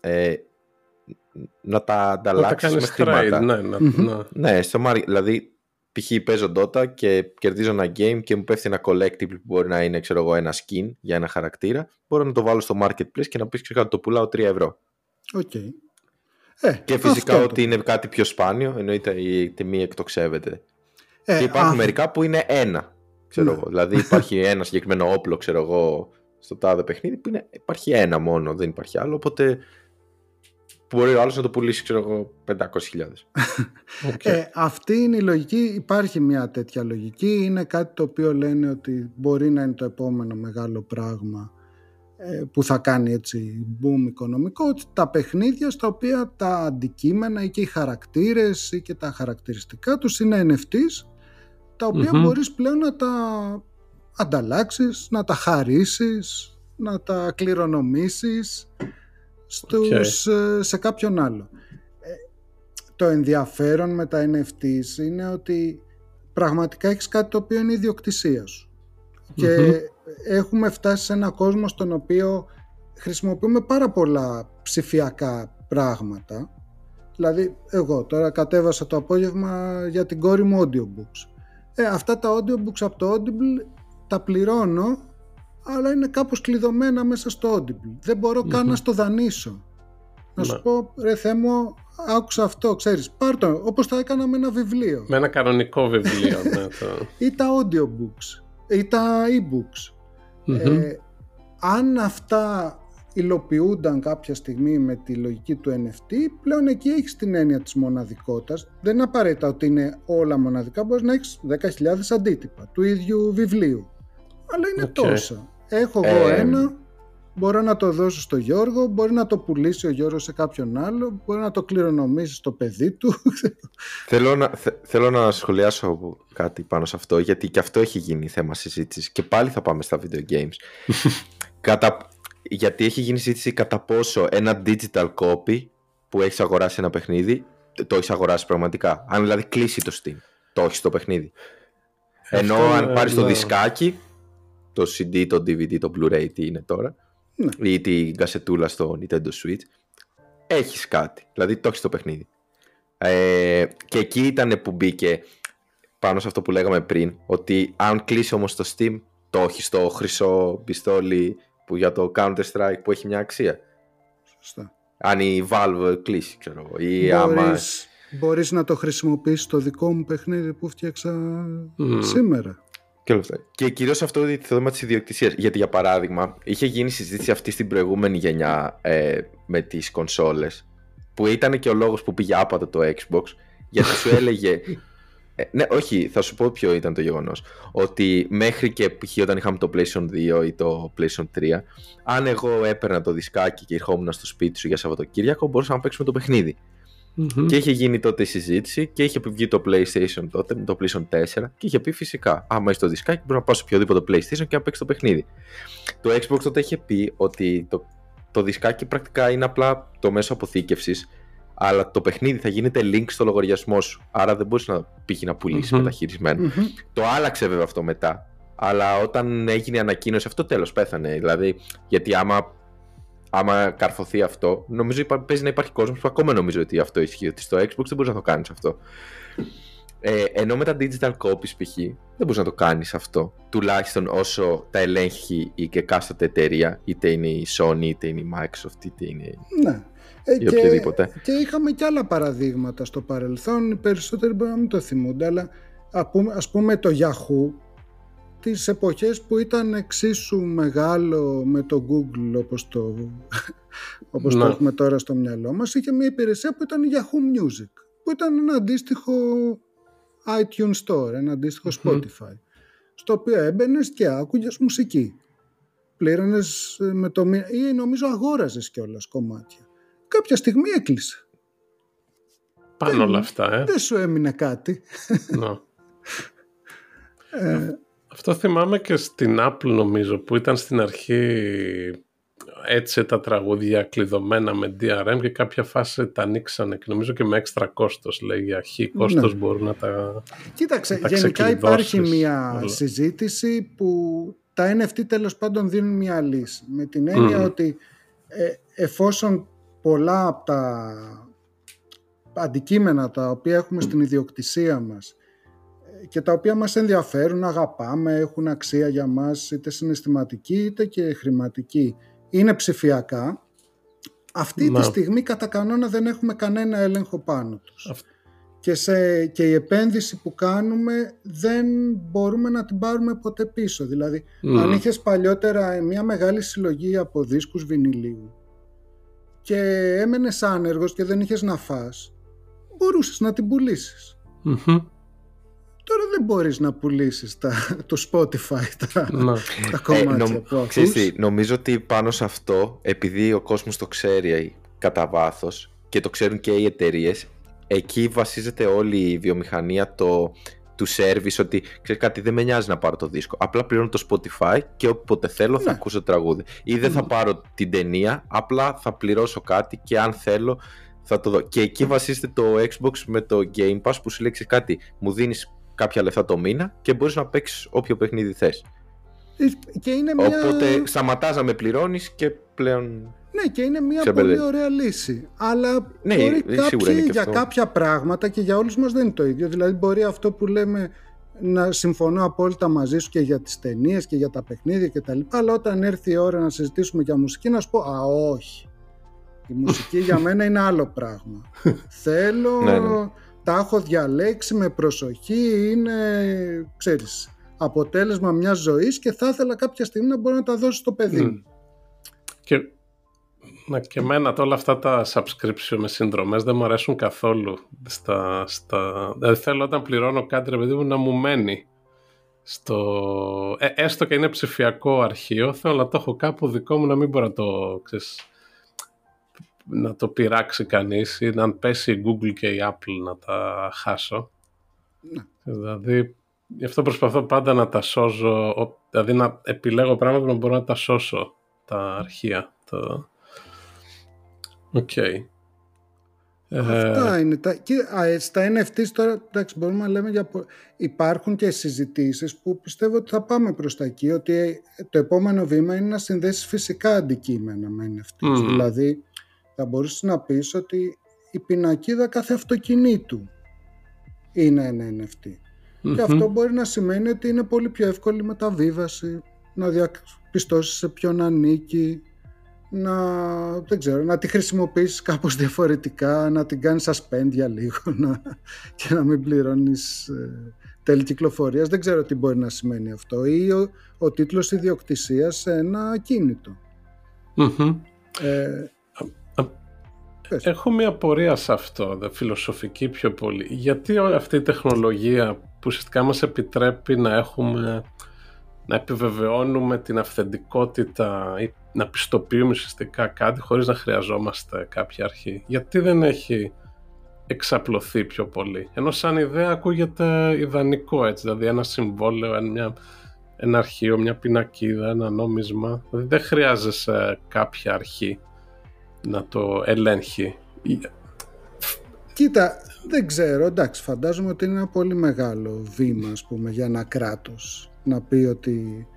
ε, να τα ανταλλάξεις με χρήματα. Ναι, ναι, ναι. ναι, στο, δηλαδή π.χ. παίζω Dota και κερδίζω ένα game και μου πέφτει ένα collectible που μπορεί να είναι ξέρω εγώ, ένα skin για ένα χαρακτήρα, μπορώ να το βάλω στο marketplace και να πεις ξέρω το πουλάω 3 ευρώ. Okay. Ε, και φυσικά ότι είναι κάτι πιο σπάνιο, εννοείται η τιμή εκτοξεύεται. Ε, και υπάρχουν μερικά που είναι ένα. Ξέρω ναι. εγώ. Δηλαδή υπάρχει ένα συγκεκριμένο όπλο ξέρω εγώ, στο τάδε παιχνίδι που είναι, υπάρχει ένα μόνο, δεν υπάρχει άλλο. Οπότε μπορεί ο άλλος να το πουλήσει, ξέρω εγώ, 500.000. okay. ε, αυτή είναι η λογική. Υπάρχει μια τέτοια λογική. Είναι κάτι το οποίο λένε ότι μπορεί να είναι το επόμενο μεγάλο πράγμα ε, που θα κάνει έτσι boom οικονομικό τα παιχνίδια στα οποία τα αντικείμενα ή και οι χαρακτήρες ή και τα χαρακτηριστικά τους είναι NFTs τα οποια μπορείς πλέον να τα ανταλλάξεις, να τα χαρίσεις, να τα κληρονομήσεις στους, ε, σε κάποιον άλλο. Ε, το ενδιαφέρον με τα NFTs είναι ότι πραγματικά έχεις κάτι το οποίο είναι ιδιοκτησία σου. Και έχουμε φτάσει σε ένα κόσμο στον οποίο χρησιμοποιούμε πάρα πολλά ψηφιακά πράγματα. Δηλαδή, εγώ τώρα κατέβασα το απόγευμα για την κόρη μου audiobooks. Ε, αυτά τα audiobooks από το Audible τα πληρώνω, αλλά είναι κάπως κλειδωμένα μέσα στο Audible. Δεν μπορω καν να στο δανείσω. Να σου ναι. πω, ρε Θεέ μου, άκουσα αυτό, ξέρεις, πάρ' το, όπως θα έκανα με ένα βιβλίο. Με ένα κανονικό βιβλίο, ναι. Το... ή τα audiobooks, ή τα e-books. Ε, αν αυτά υλοποιούνταν κάποια στιγμή με τη λογική του NFT, πλέον εκεί έχεις την έννοια της μοναδικότητας. Δεν είναι απαραίτητα ότι είναι όλα μοναδικά, μπορείς να έχεις 10.000 αντίτυπα του ίδιου βιβλίου. Αλλά είναι τόσα. Έχω εγώ ε, ένα, μπορώ να το δώσω στο Γιώργο, μπορεί να το πουλήσει ο Γιώργος σε κάποιον άλλο, μπορεί να το κληρονομήσει στο παιδί του. Θέλω να, θέλω να σχολιάσω κάτι πάνω σε αυτό, γιατί και αυτό έχει γίνει θέμα συζήτησης και πάλι θα πάμε στα video games. Κατά, γιατί έχει γίνει συζήτηση κατά πόσο ένα digital copy που έχεις αγοράσει ένα παιχνίδι, το έχεις αγοράσει πραγματικά. Αν δηλαδή κλείσει το Steam, το έχεις στο παιχνίδι. Ενώ αν πάρεις το δισκάκι, το CD, το DVD, το Blu-ray, τι είναι τώρα, ναι. ή την κασετούλα στο Nintendo Switch, έχεις κάτι. Δηλαδή το έχεις στο παιχνίδι. Ε, και εκεί ήταν που μπήκε πάνω σε αυτό που λέγαμε πριν, ότι αν κλείσει όμως το Steam, το το όχι στο χρυσό πιστόλι που για το Counter Strike που έχει μια αξία. Σωστά. Αν η Valve κλείσει, ξέρω εγώ. Ή μπορείς, μπορείς να το χρησιμοποιήσεις στο δικό μου παιχνίδι που φτιάξα σήμερα. Και, όλα αυτά. και κυρίως αυτό το θέμα της ιδιοκτησίας. Γιατί για παράδειγμα, είχε γίνει συζήτηση αυτή στην προηγούμενη γενιά ε, με τις κονσόλες, που ήταν και ο λόγος που πήγε άπατο το Xbox, γιατί σου έλεγε. Ε, ναι, όχι, θα σου πω ποιο ήταν το γεγονός. Ότι μέχρι και π.χ. όταν είχαμε το PlayStation 2 ή το PlayStation 3, αν εγώ έπαιρνα το δισκάκι και ερχόμουν στο σπίτι σου για Σαββατοκύριακο, μπορούσα να παίξουμε το παιχνίδι. Mm-hmm. Και είχε γίνει τότε η συζήτηση και είχε βγει το PlayStation τότε, με το PlayStation 4 και είχε πει φυσικά, άμα είσαι το δισκάκι μπορεί να πάω σε οποιοδήποτε PlayStation και να παίξεις το παιχνίδι. Το Xbox τότε είχε πει ότι το, το δισκάκι πρακτικά είναι απλά το μέσο αποθήκευσης, αλλά το παιχνίδι θα γίνεται link στο λογαριασμό σου. Άρα δεν μπορείς να πήγε να πουλήσεις mm-hmm. μεταχειρισμένο. Mm-hmm. Το άλλαξε βέβαια αυτό μετά. Αλλά όταν έγινε η ανακοίνωση, αυτό τέλος πέθανε. Δηλαδή, γιατί άμα άμα καρφωθεί αυτό, νομίζω παίζει να υπάρχει κόσμος που ακόμα νομίζω ότι αυτό ισχύει. Ότι στο Xbox δεν μπορείς να το κάνεις αυτό. Ε, ενώ με τα digital copies π.χ. δεν μπορείς να το κάνεις αυτό. Τουλάχιστον όσο τα ελέγχει η και κάστοτε εταιρεία, είτε είναι η Sony, είτε είναι η Microsoft, είτε είναι ναι. Ε, ή οποιοδήποτε. Και, είχαμε και άλλα παραδείγματα στο παρελθόν. Οι περισσότεροι μπορεί να μην το θυμούνται, αλλά ας πούμε το Yahoo τις εποχές που ήταν εξίσου μεγάλο με το Google όπως το, όπως το ναι. έχουμε τώρα στο μυαλό μας είχε μια υπηρεσία που ήταν η Yahoo Music που ήταν ένα αντίστοιχο iTunes Store, ένα αντίστοιχο Spotify στο οποίο έμπαινες και άκουγες μουσική πλήρωνες ε, με το ή νομίζω αγόραζες κιόλας κομμάτια κάποια στιγμή έκλεισε πάνω όλα αυτά ε. δεν σου έμεινε κάτι no. ε, αυτό θυμάμαι και στην Apple νομίζω που ήταν στην αρχή έτσι τα τραγούδια κλειδωμένα με DRM και κάποια φάση τα ανοίξανε και νομίζω και με έξτρα κόστος λέει για χ κόστος ναι. μπορούν να τα Κοίταξε, γενικά υπάρχει μια συζήτηση που τα NFT τέλος πάντων δίνουν μια λύση με την έννοια ότι ε, εφόσον πολλά από τα αντικείμενα τα οποία έχουμε στην ιδιοκτησία μας και τα οποία μας ενδιαφέρουν, αγαπάμε, έχουν αξία για μας είτε συναισθηματική είτε και χρηματική. Είναι ψηφιακά. Αυτή τη στιγμή κατά κανόνα δεν έχουμε κανένα έλεγχο πάνω τους. Και, σε, και η επένδυση που κάνουμε δεν μπορούμε να την πάρουμε ποτέ πίσω. Δηλαδή, αν είχες παλιότερα μια μεγάλη συλλογή από δίσκους βινιλίου και έμενες άνεργος και δεν είχες να φας, μπορούσες να την πουλησεις Τώρα δεν μπορείς να πουλήσεις τα, το Spotify, τα, ναι. τα κομμάτια ε, νομ, που ακούς. νομίζω ότι πάνω σε αυτό, επειδή ο κόσμος το ξέρει κατά βάθος και το ξέρουν και οι εταιρείες, εκεί βασίζεται όλη η βιομηχανία το, του service ότι ξέρεις κάτι δεν με νοιάζει να πάρω το δίσκο απλά πληρώνω το Spotify και όποτε θέλω θα ναι. ακούσω τραγούδι ή δεν θα πάρω την ταινία απλά θα πληρώσω κάτι και αν θέλω θα το δω και εκεί βασίζεται το Xbox με το Game Pass που σου λέει κάτι μου δίνεις κάποια λεφτά το μήνα και μπορείς να παίξεις όποιο παιχνίδι θες. Ε, και είναι μια... Οπότε σταματάς να με πληρώνεις και πλέον... Ναι, και είναι μια πολύ ωραία λύση. Αλλά ναι, μπορεί κάποιοι για κάποια πράγματα και για όλους μας δεν είναι το ίδιο. Δηλαδή μπορεί αυτό που λέμε να συμφωνώ απόλυτα μαζί σου και για τις ταινίες και για τα παιχνίδια και τα λοιπά, αλλά όταν έρθει η ώρα να συζητήσουμε για μουσική να σου πω «Α, όχι, η μουσική για μένα είναι άλλο πράγμα. Θέλω ναι, ναι τα έχω διαλέξει με προσοχή, είναι, ξέρεις, αποτέλεσμα μιας ζωής και θα ήθελα κάποια στιγμή να μπορώ να τα δώσω στο παιδί μου. Και, να, και εμένα όλα αυτά τα subscription με συνδρομές δεν μου αρέσουν καθόλου. Στα, στα, δηλαδή θέλω όταν πληρώνω κάτι ρε παιδί μου να μου μένει. Στο, ε, έστω και είναι ψηφιακό αρχείο, θέλω να το έχω κάπου δικό μου να μην μπορώ να το, ξέρεις, να το πειράξει κανείς ή να πέσει η Google και η Apple να τα χάσω. Ναι. Δηλαδή, γι' αυτό προσπαθώ πάντα να τα σώζω, δηλαδή να επιλέγω πράγματα που να μπορώ να τα σώσω, τα αρχεία. Το... OK. Okay. Αυτά ε... είναι. Τα... Και, α, στα NFT τώρα εντάξει, μπορούμε να λέμε για... υπάρχουν και συζητήσεις που πιστεύω ότι θα πάμε προς τα εκεί ότι το επόμενο βήμα είναι να συνδέσεις φυσικά αντικείμενα με NFT. Δηλαδή θα μπορούσε να πεις ότι η πινακίδα κάθε αυτοκινήτου είναι ένα NFT. Και αυτό μπορεί να σημαίνει ότι είναι πολύ πιο εύκολη μεταβίβαση, να διαπιστώσεις σε ποιον ανήκει, να, δεν ξέρω, να τη χρησιμοποιήσεις κάπως διαφορετικά, να την κάνεις suspend για λίγο να, και να μην πληρώνεις ε, τέλη κυκλοφορίας. Δεν ξέρω τι μπορεί να σημαίνει αυτό. Ή ο, ο τίτλος ιδιοκτησίας σε ένα ακίνητο. Ε, Έχω μια πορεία σε αυτό, φιλοσοφική πιο πολύ. Γιατί αυτή η τεχνολογία που ουσιαστικά μας επιτρέπει να έχουμε να επιβεβαιώνουμε την αυθεντικότητα ή να πιστοποιούμε ουσιαστικά κάτι χωρίς να χρειαζόμαστε κάποια αρχή. Γιατί δεν έχει εξαπλωθεί πιο πολύ. Ενώ σαν ιδέα ακούγεται ιδανικό έτσι, δηλαδή ένα συμβόλαιο, μια, ένα αρχείο, μια πινακίδα, ένα νόμισμα. Δηλαδή δεν χρειάζεσαι κάποια αρχή να το ελέγχει. Κοίτα, δεν ξέρω, εντάξει, φαντάζομαι ότι είναι ένα πολύ μεγάλο βήμα, ας πούμε, για ένα κράτος να πει ότι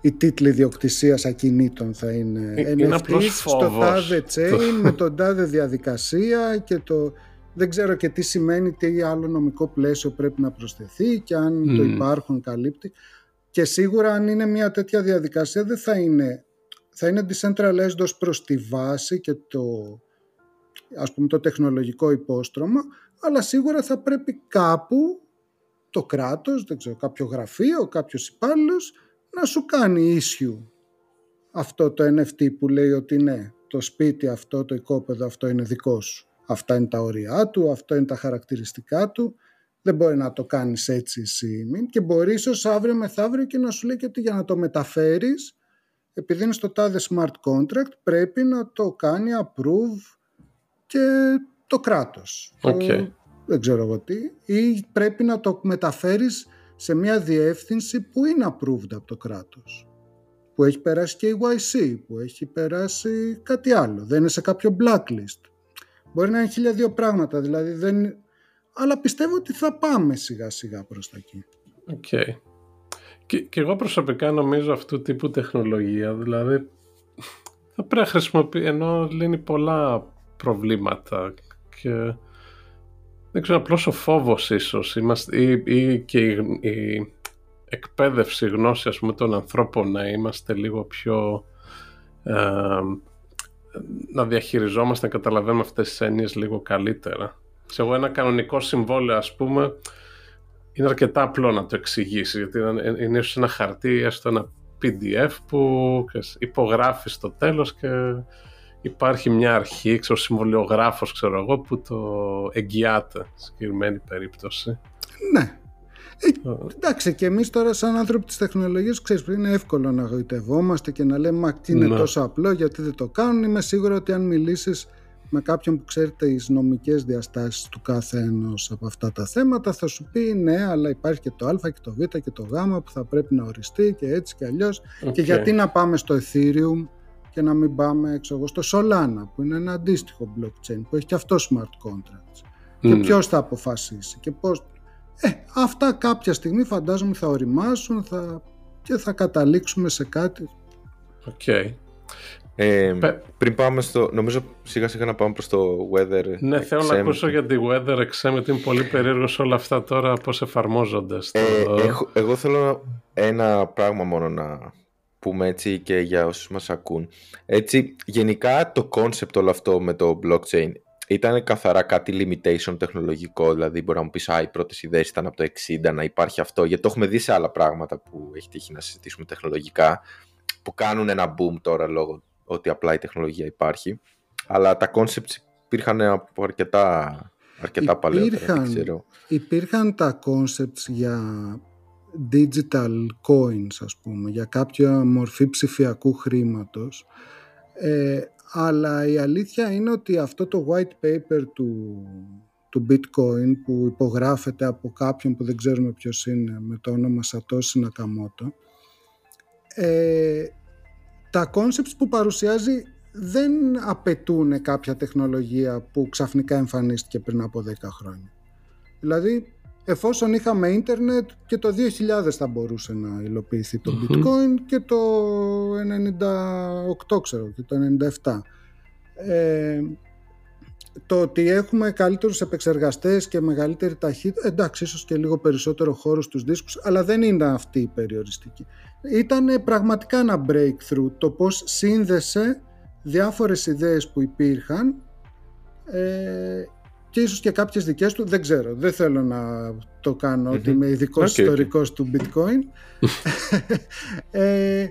η τίτλη διοκτησία ακινήτων θα είναι ε, είναι NFT στο τάδε chain με τον τάδε διαδικασία και το δεν ξέρω και τι σημαίνει τι άλλο νομικό πλαίσιο πρέπει να προσθεθεί και αν το υπάρχον καλύπτει. Και σίγουρα αν είναι μια τέτοια διαδικασία δεν θα είναι θα είναι decentralized ως προς τη βάση και το ας πούμε το τεχνολογικό υπόστρωμα αλλά σίγουρα θα πρέπει κάπου το κράτος, δεν ξέρω, κάποιο γραφείο, κάποιος υπάλληλος να σου κάνει issue αυτό το NFT που λέει ότι ναι, το σπίτι αυτό, το οικόπεδο αυτό είναι δικό σου. Αυτά είναι τα όρια του, αυτό είναι τα χαρακτηριστικά του. Δεν μπορεί να το κάνεις έτσι εσύ και μπορείς ίσω αύριο μεθαύριο και να σου λέει και ότι για να το μεταφέρεις επειδή είναι στο τάδε smart contract πρέπει να το κάνει approve και το κράτος. Okay δεν ξέρω εγώ τι, ή πρέπει να το μεταφέρεις σε μια διεύθυνση που είναι approved από το κράτος. Που έχει περάσει και KYC, που έχει περάσει κάτι άλλο. Δεν είναι σε κάποιο blacklist. Μπορεί να είναι χίλια δύο πράγματα, δηλαδή δεν... Αλλά πιστεύω ότι θα πάμε σιγά σιγά προς τα εκεί. Οκ. Okay. Και, και εγώ προσωπικά νομίζω αυτού τύπου τεχνολογία, δηλαδή θα πρέπει να χρησιμοποιεί, ενώ λύνει πολλά προβλήματα και δεν ξέρω, απλώς ο φόβος ίσως είμαστε, ή, ή και η, η εκπαίδευση, η γνώση ας πούμε, των ανθρώπων να είμαστε λίγο πιο... Ε, να διαχειριζόμαστε, να καταλαβαίνουμε αυτές τις έννοιες λίγο καλύτερα. Σε εγώ ένα κανονικό συμβόλαιο ας πούμε είναι αρκετά απλό να το εξηγήσεις γιατί είναι ίσως ένα χαρτί, έστω ένα PDF που υπογράφεις στο τέλος και υπάρχει μια αρχή, ξέρω, συμβολιογράφος ξέρω εγώ, που το εγγυάται σε συγκεκριμένη περίπτωση. Ναι. Ε, εντάξει και εμείς τώρα σαν άνθρωποι της τεχνολογίας ξέρεις είναι εύκολο να γοητευόμαστε και να λέμε μα τι είναι ναι. τόσο απλό γιατί δεν το κάνουν είμαι σίγουρο ότι αν μιλήσεις με κάποιον που ξέρει τις νομικές διαστάσεις του κάθε ενός από αυτά τα θέματα θα σου πει ναι αλλά υπάρχει και το α και το β και το γ που θα πρέπει να οριστεί και έτσι και αλλιώς και γιατί να πάμε στο Ethereum και να μην πάμε έξω στο Solana που είναι ένα αντίστοιχο blockchain που έχει και αυτό smart contracts. Και ποιος θα αποφασίσει και πώς. Ε, αυτά κάποια στιγμή φαντάζομαι θα οριμάσουν θα... και θα καταλήξουμε σε κάτι. Οκ ε, πριν πάμε στο. Νομίζω σιγά σιγά να πάμε προς το Weather Ναι, θέλω να ακούσω για τη WeatherXM, γιατί είναι πολύ περίεργος όλα αυτά τώρα πώς εφαρμόζονται. Στο... Ε, εγώ θέλω ένα πράγμα μόνο να πούμε έτσι και για όσους μας ακούν. Έτσι, γενικά το concept όλο αυτό με το blockchain ήταν καθαρά κάτι limitation τεχνολογικό, δηλαδή μπορεί να μου πεις «Α, οι πρώτες ιδέες ήταν από το 60 να υπάρχει αυτό», γιατί το έχουμε δει σε άλλα πράγματα που έχει τύχει να συζητήσουμε τεχνολογικά, που κάνουν ένα boom τώρα λόγω ότι απλά η τεχνολογία υπάρχει, αλλά τα concepts υπήρχαν από αρκετά, αρκετά παλαιότερα, ξέρω. Υπήρχαν τα concepts για digital coins ας πούμε για κάποια μορφή ψηφιακού χρήματος ε, αλλά η αλήθεια είναι ότι αυτό το white paper του, του bitcoin που υπογράφεται από κάποιον που δεν ξέρουμε ποιος είναι με το όνομα Satoshi Nakamoto ε, τα concepts που παρουσιάζει δεν απαιτούν κάποια τεχνολογία που ξαφνικά εμφανίστηκε πριν από 10 χρόνια. Δηλαδή εφόσον είχαμε ίντερνετ και το 2000 θα μπορούσε να υλοποιηθεί το bitcoin και το 98 ξέρω και το 97 ε, το ότι έχουμε καλύτερους επεξεργαστές και μεγαλύτερη ταχύτητα, εντάξει ίσως και λίγο περισσότερο χώρο στους δίσκους, αλλά δεν είναι αυτή η περιοριστική. Ήταν πραγματικά ένα breakthrough το πώς σύνδεσε διάφορες ιδέες που υπήρχαν ε, και ίσως και κάποιες δικές του, δεν ξέρω, δεν θέλω να το κανω ότι είμαι ειδικός okay, ιστορικός του bitcoin ε,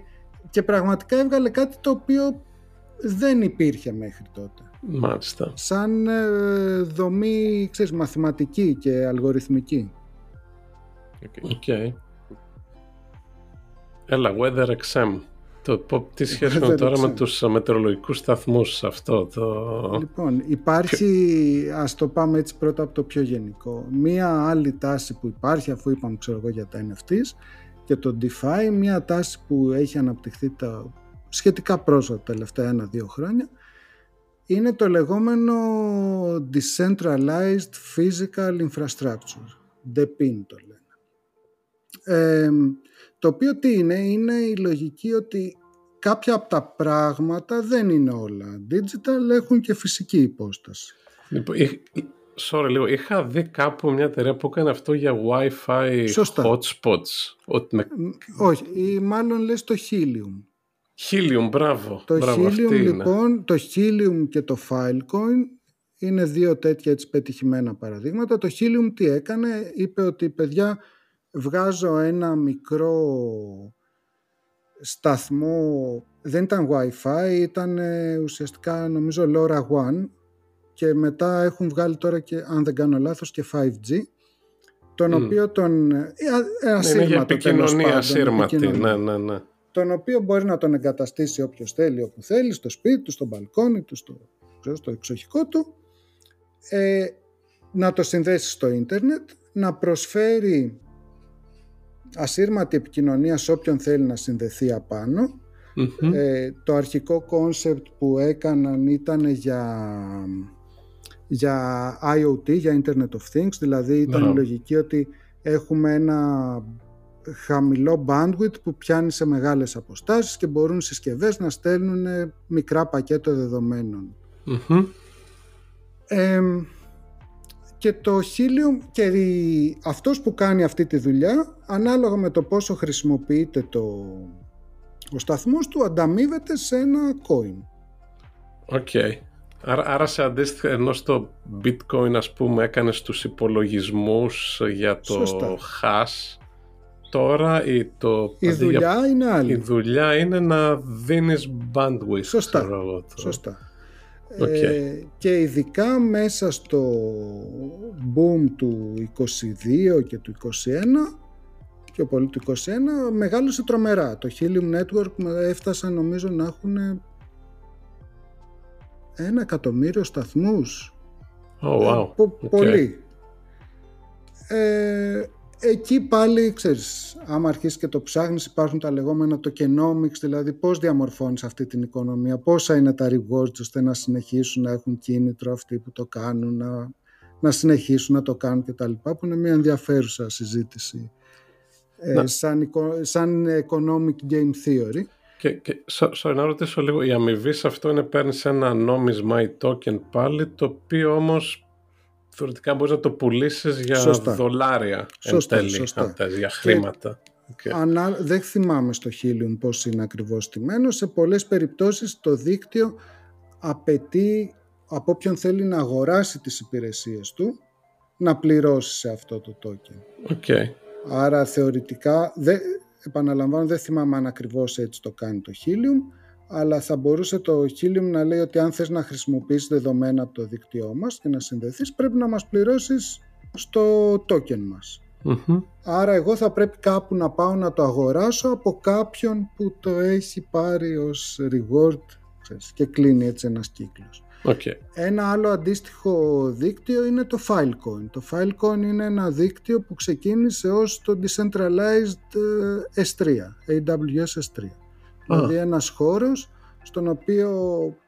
και πραγματικά έβγαλε κάτι το οποίο δεν υπήρχε μέχρι τότε. Μάλιστα. Σαν ε, δομή, ξέρεις, μαθηματική και αλγοριθμική. Οκ. Okay. Έλα, WeatherXM. Το, τι σχέση έχουμε τώρα με τους μετεωρολογικούς σταθμούς αυτό το... Λοιπόν, υπάρχει, ας το πάμε έτσι πρώτα από το πιο γενικό. Μία άλλη τάση που υπάρχει, αφού είπαμε ξέρω εγώ για τα NFTs και το DeFi, μία τάση που έχει αναπτυχθεί τα σχετικά πρόσφατα τα τελευταία ένα-δύο χρόνια, είναι το λεγόμενο Decentralized Physical Infrastructure, DePIN το λένε. Ε, το οποίο τι είναι, είναι η λογική ότι κάποια από τα πράγματα δεν είναι όλα digital, έχουν και φυσική υπόσταση. Λοιπόν, sorry λίγο, είχα δει κάπου μια εταιρεία που έκανε αυτό για Wi-Fi hotspots. Όχι, ή μάλλον λες το Helium. Helium, μπράβο. Το μπράβο, Helium λοιπόν, το Helium και το Filecoin είναι δύο τέτοια έτσι πετυχημένα παραδείγματα. Το Helium τι έκανε, είπε ότι παιδιά βγάζω ένα μικρό σταθμό, δεν ήταν Wi-Fi, ήταν ε, ουσιαστικά νομίζω LoRaWAN και μετά έχουν βγάλει τώρα και αν δεν κάνω λάθος και 5G τον οποίο τον... Ε, ένα ναι, είναι για επικοινωνία σύρματη, ναι, ναι, ναι. Τον οποίο μπορείς να τον εγκαταστήσει όποιος θέλει, όπου θέλεις, στο σπίτι του, στο μπαλκόνι του, στο, στο εξοχικό του, ε, να το συνδέσεις στο ίντερνετ, να προσφέρει ασύρματη επικοινωνία σε όποιον θέλει να συνδεθεί Ε, το αρχικό concept που έκαναν ήταν για, για IoT, για Internet of Things, δηλαδή ήταν η λογική ότι έχουμε ένα χαμηλό bandwidth που πιάνει σε μεγάλες αποστάσεις και μπορούν συσκευές να στέλνουν μικρά πακέτα και το Helium και αυτός που κάνει αυτή τη δουλειά ανάλογα με το πόσο χρησιμοποιείται το, ο σταθμός του ανταμείβεται σε ένα coin. Οκ. Okay. Άρα, άρα σε αντίστοιχα ενώ στο bitcoin ας πούμε έκανες τους υπολογισμούς για το Σωστά. hash τώρα η, το, η δουλειά είναι άλλη. Η δουλειά είναι να δίνεις bandwidth. Σωστά. Σωστά. Ε, και ειδικά μέσα στο boom του 22 και του 21 πιο πολύ του 21 μεγάλωσε τρομερά. Το Helium Network έφτασαν νομίζω να έχουν ένα εκατομμύριο σταθμούς. Oh, wow. Ε, Πολύ. Ε, εκεί πάλι, ξέρεις, άμα αρχίσεις και το ψάχνεις υπάρχουν τα λεγόμενα tokenomics, δηλαδή πώς διαμορφώνεις αυτή την οικονομία, πόσα είναι τα rewards ώστε να συνεχίσουν να έχουν κίνητρο αυτοί που το κάνουν, να, να συνεχίσουν να το κάνουν κτλ. που είναι μια ενδιαφέρουσα συζήτηση ε, σαν, σαν economic game theory. Και, και sorry, να ρωτήσω λίγο, η αμοιβή σε αυτό είναι παίρνεις ένα νόμισμα ή token πάλι, το οποίο όμως θεωρητικά μπορείς να το πουλήσεις για σωστά. δολάρια σωστά, εν τέλει, σωστά. για χρήματα. Okay. Ανά, δεν θυμάμαι στο Helium πώς είναι ακριβώς τιμένο. Σε πολλές περιπτώσεις το δίκτυο απαιτεί από όποιον θέλει να αγοράσει τις υπηρεσίες του να πληρώσει σε αυτό το token. Okay. Άρα θεωρητικά, δε, επαναλαμβάνω δεν θυμάμαι αν ακριβώς έτσι το κάνει το Helium, αλλά θα μπορούσε το Helium να λέει ότι αν θες να χρησιμοποιήσεις δεδομένα από το δίκτυό μας και να συνδεθείς πρέπει να μας πληρώσεις στο token μας. Άρα εγώ θα πρέπει κάπου να πάω να το αγοράσω από κάποιον που το έχει πάρει ως reward ξέρεις, και κλείνει έτσι ένας κύκλος. Okay. Ένα άλλο αντίστοιχο δίκτυο είναι το Filecoin. Το Filecoin είναι ένα δίκτυο που ξεκίνησε ως το Decentralized S3, AWS S3. Δηλαδή ένας χώρος στον οποίο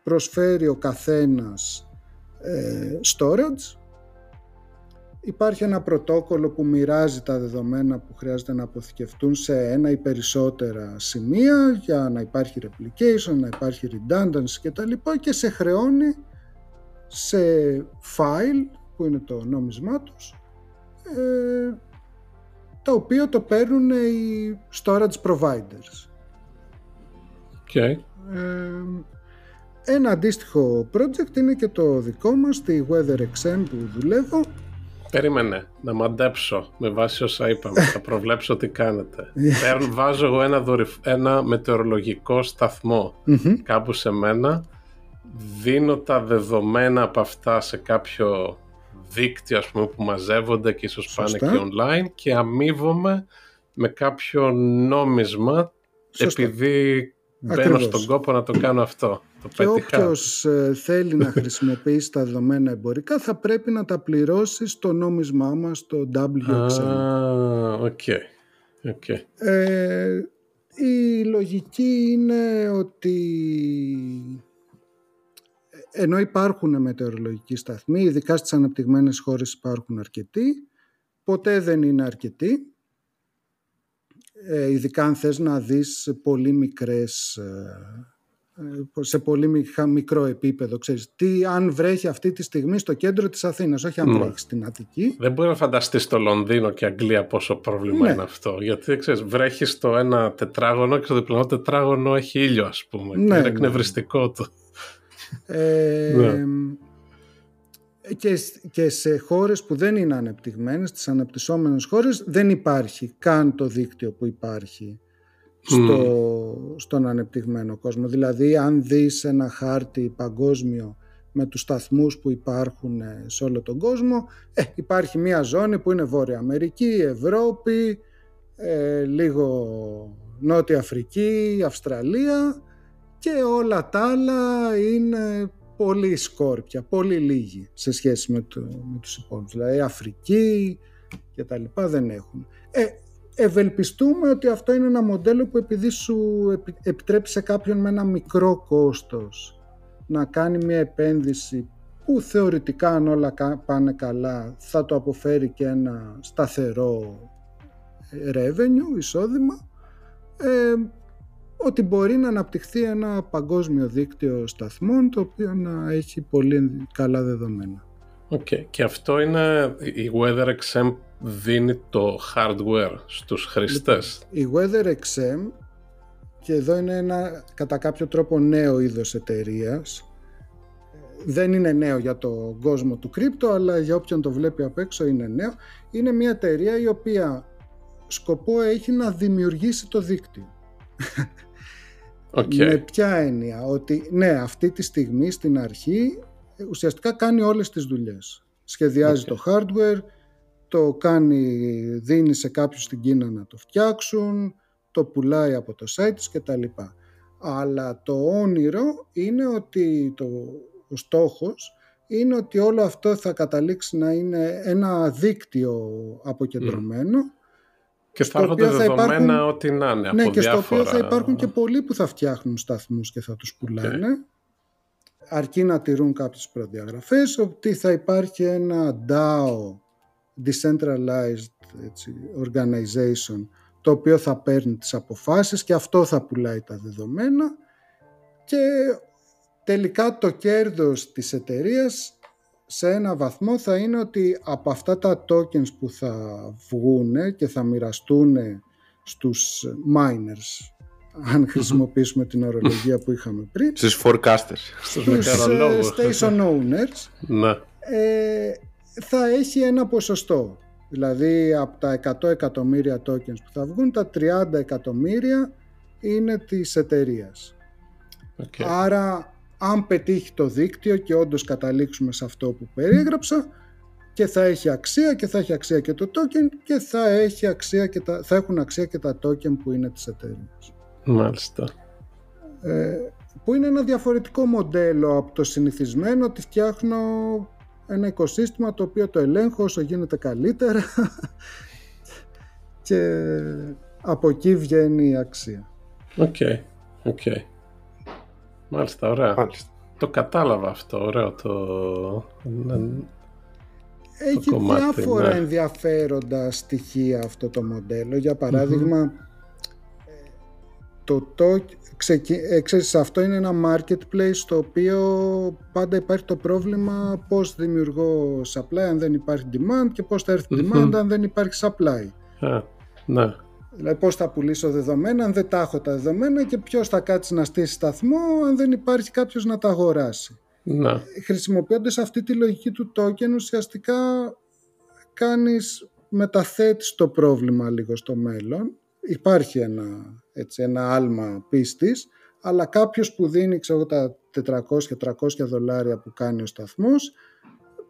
προσφέρει ο καθένας ε, storage. Υπάρχει ένα πρωτόκολλο που μοιράζει τα δεδομένα που χρειάζεται να αποθηκευτούν σε ένα ή περισσότερα σημεία για να υπάρχει replication, να υπάρχει redundancy κτλ. Και σε χρεώνει σε file που είναι το νόμισμά τους ε, το οποίο το παίρνουν οι storage providers. Okay. Ε, ένα αντίστοιχο project είναι και το δικό μας, στη WeatherXM που δουλεύω. Περίμενε, να μαντέψω με βάση όσα είπαμε, θα προβλέψω τι κάνετε. Παίρν, βάζω εγώ ένα, ένα μετεωρολογικό κάπου σε μένα, δίνω τα δεδομένα από αυτά σε κάποιο δίκτυο ας πούμε, που μαζεύονται και ίσως πάνε και online και αμείβομαι με κάποιο νόμισμα επειδή μπαίνω στον κόπο να το κάνω αυτό. Το και όποιος ε, θέλει να χρησιμοποιήσει τα δεδομένα εμπορικά θα πρέπει να τα πληρώσει στο νόμισμά μας στο WXM. Ah, okay. Okay. Ε, η λογική είναι ότι ενώ υπάρχουν μετεωρολογικοί σταθμοί, ειδικά στις αναπτυγμένες χώρες υπάρχουν αρκετοί, ποτέ δεν είναι αρκετοί. Ε, ειδικά αν θες να δεις πολύ μικρές, ε, ε, σε πολύ μικρό επίπεδο. Ξέρεις, τι αν βρέχει αυτή τη στιγμή στο κέντρο της Αθήνας, όχι αν mm. βρέχει στην Αττική. Δεν μπορεί να φανταστείς στο Λονδίνο και Αγγλία πόσο πρόβλημα ναι. είναι αυτό. Γιατί ξέρεις, βρέχει στο ένα τετράγωνο και στο διπλανό τετράγωνο έχει ήλιο ας πούμε. Ναι, είναι ναι. εκνευριστικό το. Ε, ναι. Και, και σε χώρες που δεν είναι ανεπτυγμένες, στις αναπτυσσόμενες χώρες, δεν υπάρχει καν το δίκτυο που υπάρχει στο, στον ανεπτυγμένο κόσμο. Δηλαδή, αν δεις ένα χάρτη παγκόσμιο με τους σταθμούς που υπάρχουν σε όλο τον κόσμο, ε, υπάρχει μια ζώνη που είναι Βόρεια Αμερική, Ευρώπη, ε, λίγο Νότια Αφρική, Αυστραλία και όλα τα άλλα είναι πολύ σκόρπια, πολύ λίγοι σε σχέση με, το, με τους υπόλοιπους. Δηλαδή Αφρική και τα λοιπά δεν έχουν. Ε, ευελπιστούμε ότι αυτό είναι ένα μοντέλο που επειδή σου επιτρέπει σε κάποιον με ένα μικρό κόστος να κάνει μια επένδυση που θεωρητικά αν όλα πάνε καλά θα το αποφέρει και ένα σταθερό revenue, εισόδημα, ε, ότι μπορεί να αναπτυχθεί ένα παγκόσμιο δίκτυο σταθμών το οποίο να έχει πολύ καλά δεδομένα. Okay. Και αυτό είναι η WeatherXM δίνει το hardware στους χρηστές; Λοιπόν, η WeatherXM και εδώ είναι ένα κατά κάποιο τρόπο νέο είδος εταιρείας. Δεν είναι νέο για το κόσμο του κρύπτο, αλλά για όποιον το βλέπει απ' έξω είναι νέο. Είναι μια εταιρεία η οποία σκοπό έχει να δημιουργήσει το δίκτυο. Okay. Με ποια έννοια, ότι ναι, αυτή τη στιγμή στην αρχή ουσιαστικά κάνει όλες τις δουλειές. Σχεδιάζει το hardware, το κάνει, δίνει σε κάποιους στην Κίνα να το φτιάξουν, το πουλάει από το site της κτλ. Αλλά το όνειρο είναι ότι το, ο στόχος είναι ότι όλο αυτό θα καταλήξει να είναι ένα δίκτυο αποκεντρωμένο και θα έρχονται δεδομένα υπάρχουν... ό,τι να είναι ναι, από και διάφορα... στο οποίο θα υπάρχουν και πολλοί που θα φτιάχνουν σταθμούς και θα τους πουλάνε. Αρκεί να τηρούν κάποιες προδιαγραφές, ότι θα υπάρχει ένα DAO, Decentralized έτσι, Organization, το οποίο θα παίρνει τις αποφάσεις και αυτό θα πουλάει τα δεδομένα και τελικά το κέρδος της εταιρείας σε ένα βαθμό θα είναι ότι από αυτά τα tokens που θα βγουν και θα μοιραστούν στους miners αν χρησιμοποιήσουμε την ορολογία που είχαμε πριν στους forecasters στους ε, station owners ναι. ε, θα έχει ένα ποσοστό δηλαδή από τα 100 εκατομμύρια tokens που θα βγουν τα 30 εκατομμύρια είναι της εταιρείας. Okay. άρα αν πετύχει το δίκτυο και όντως καταλήξουμε σε αυτό που περιέγραψα και θα έχει αξία και θα έχει αξία και το token και θα, έχει αξία και τα, θα έχουν αξία και τα token που είναι της εταιρεία. Μάλιστα. Ε, που είναι ένα διαφορετικό μοντέλο από το συνηθισμένο ότι φτιάχνω ένα οικοσύστημα το οποίο το ελέγχω όσο γίνεται καλύτερα και από εκεί βγαίνει η αξία. Οκ, okay. okay. Μάλιστα, ωραία. Μάλιστα. Το κατάλαβα αυτό, ωραίο το... Έχει το κομμάτι, διάφορα ναι. ενδιαφέροντα στοιχεία αυτό το μοντέλο. Για παραδειγμα το, το ε, ξέρεις, αυτό είναι ένα marketplace στο οποίο πάντα υπάρχει το πρόβλημα πώς δημιουργώ supply αν δεν υπάρχει demand και πώς θα έρθει demand αν δεν υπάρχει supply. Α, ναι. Δηλαδή πώς θα πουλήσω δεδομένα αν δεν τα έχω τα δεδομένα και ποιος θα κάτσει να στήσει σταθμό αν δεν υπάρχει κάποιος να τα αγοράσει. Ναι. Χρησιμοποιώντας αυτή τη λογική του token ουσιαστικά κάνεις μεταθέτεις το πρόβλημα λίγο στο μέλλον. Υπάρχει ένα, έτσι, ένα άλμα πίστης, αλλά κάποιος που δίνει ξέρω, τα 400-300 δολάρια που κάνει ο σταθμός,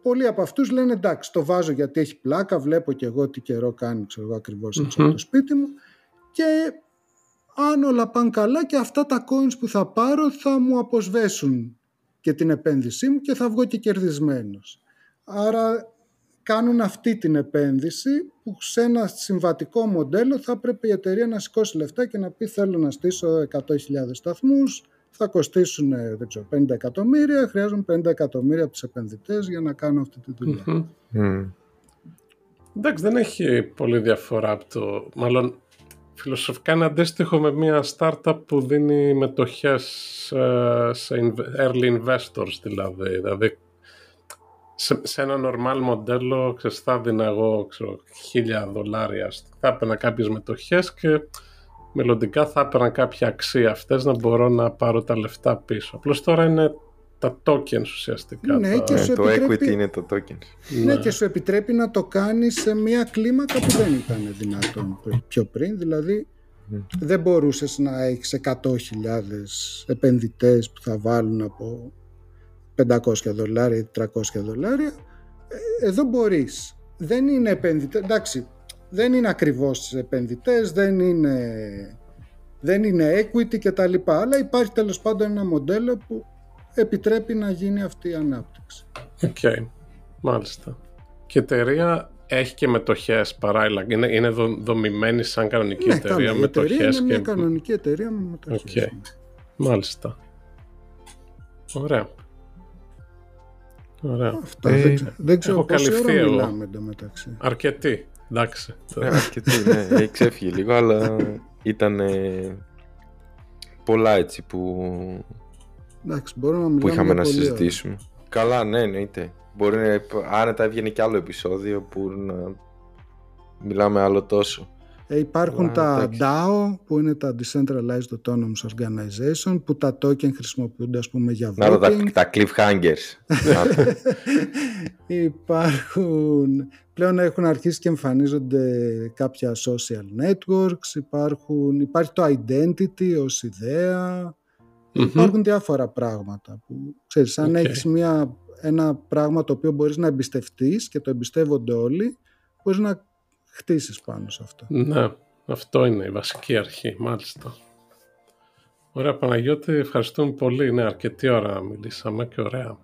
πολλοί από αυτούς λένε εντάξει το βάζω γιατί έχει πλάκα, βλέπω και εγώ τι καιρό κάνει ξέρω εγώ ακριβώς από το σπίτι μου και αν όλα πάνε καλά και αυτά τα coins που θα πάρω θα μου αποσβέσουν και την επένδυσή μου και θα βγω και κερδισμένος. Άρα κάνουν αυτή την επένδυση που σε ένα συμβατικό μοντέλο θα πρέπει η εταιρεία να σηκώσει λεφτά και να πει θέλω να στήσω 100.000 σταθμούς, θα κοστίσουν δεν ξέρω, 50 εκατομμύρια, χρειάζονται 50 εκατομμύρια από τους επενδυτές για να κάνουν αυτή τη δουλειά. Mm. Εντάξει, δεν έχει πολύ διαφορά από το... Μάλλον φιλοσοφικά είναι αντίστοιχο με μια startup που δίνει μετοχές ε, σε early investors δηλαδή. Δηλαδή σε, σε ένα normal μοντέλο ξέρεις, θα δίνα εγώ ξέρω, χίλια δολάρια θα έπαιρνα κάποιες μετοχές και μελλοντικά θα έπαιρνα κάποια αξία αυτές να μπορώ να πάρω τα λεφτά πίσω. Απλώς τώρα είναι τα tokens ουσιαστικά. Ναι, τα... και σου ε, το επιτρέπει... equity είναι το tokens. Ναι. ναι, και σου επιτρέπει να το κάνεις σε μια κλίμακα που δεν ήταν δυνατόν πιο πριν. Δηλαδή δεν μπορούσες να έχεις 100.000 επενδυτές που θα βάλουν από 500 δολάρια ή 300 δολάρια. Ε, εδώ μπορείς. Δεν είναι επενδυτές, εντάξει, δεν είναι ακριβώς επενδυτές, δεν είναι, δεν είναι equity και τα λοιπά, αλλά υπάρχει τέλος πάντων ένα μοντέλο που επιτρέπει να γίνει αυτή η ανάπτυξη. Οκ, okay. μάλιστα. Και η εταιρεία έχει και μετοχές παράλληλα, είναι, είναι δομημένη σαν κανονική ναι, εταιρεία. Καλά, η εταιρεία είναι μια κανονική εταιρεία με μετοχές. Okay. Μάλιστα. Ωραία. Ωραία. Αυτό, ε, δεν, δεν ξέρω πόση ώρα εγώ. μιλάμε εντωμεταξύ. Αρκετή. Εντάξει. Ναι, αρκετή, ναι. Έχει ξέφυγε λίγο, αλλά ήταν πολλά έτσι που, Εντάξει, μπορούμε να που είχαμε να συζητήσουμε. Ώρα. Καλά, ναι, εννοείται. Μπορεί να, άνετα έβγαινε κι άλλο επεισόδιο που να μιλάμε άλλο τόσο. Ε, υπάρχουν τα DAO που είναι τα Decentralized Autonomous Organization που τα token χρησιμοποιούνται ας πούμε για voting. Να τα, τα cliffhangers. υπάρχουν, πλέον έχουν αρχίσει και εμφανίζονται κάποια social networks, υπάρχουν, υπάρχει το identity ως ιδέα, υπάρχουν διάφορα πράγματα που ξέρεις, αν okay. έχεις μια, ένα πράγμα το οποίο μπορείς να εμπιστευτείς και το εμπιστεύονται όλοι, μπορείς να χτίσεις πάνω σε αυτό. Ναι, αυτό είναι η βασική αρχή, μάλιστα. Ωραία Παναγιώτη, ευχαριστούμε πολύ. Ναι, αρκετή ώρα μιλήσαμε και ωραία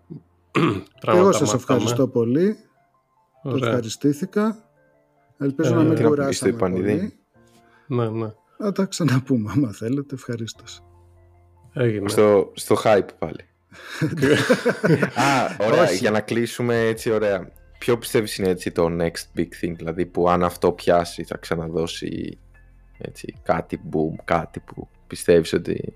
πράγματα Εγώ σας ευχαριστώ πολύ. Ωραία. Το ευχαριστήθηκα. Ελπίζω ε, να μην κουράσαμε πολύ. Ναι, ναι. Θα τα ξαναπούμε άμα θέλετε. Ευχαριστώ. Έγινε. Στο, στο hype πάλι. Α, ωραία. Για να κλείσουμε έτσι ωραία. Ποιο πιστεύεις είναι έτσι το next big thing, δηλαδή που αν αυτό πιάσει θα ξαναδώσει έτσι, κάτι boom, κάτι που πιστεύεις ότι...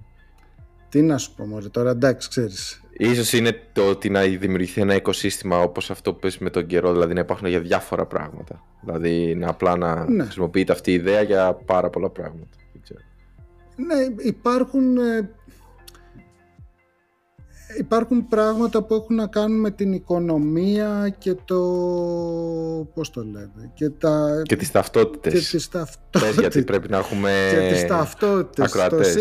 Τι να σου πω μωρέ τώρα, εντάξει ξέρεις. Ίσως είναι το ότι να δημιουργηθεί ένα οικοσύστημα όπως αυτό που πες με τον καιρό, δηλαδή να υπάρχουν για διάφορα πράγματα. Δηλαδή να απλά να ναι. χρησιμοποιείται αυτή η ιδέα για πάρα πολλά πράγματα. Ναι, υπάρχουν ε, υπάρχουν πράγματα που έχουν να κάνουν με την οικονομία και το... πώς το λέμε... Και, τα... και τις ταυτότητες. Και τις ταυτότητες. γιατί πρέπει να έχουμε Και τις ταυτότητες. Ακροατές.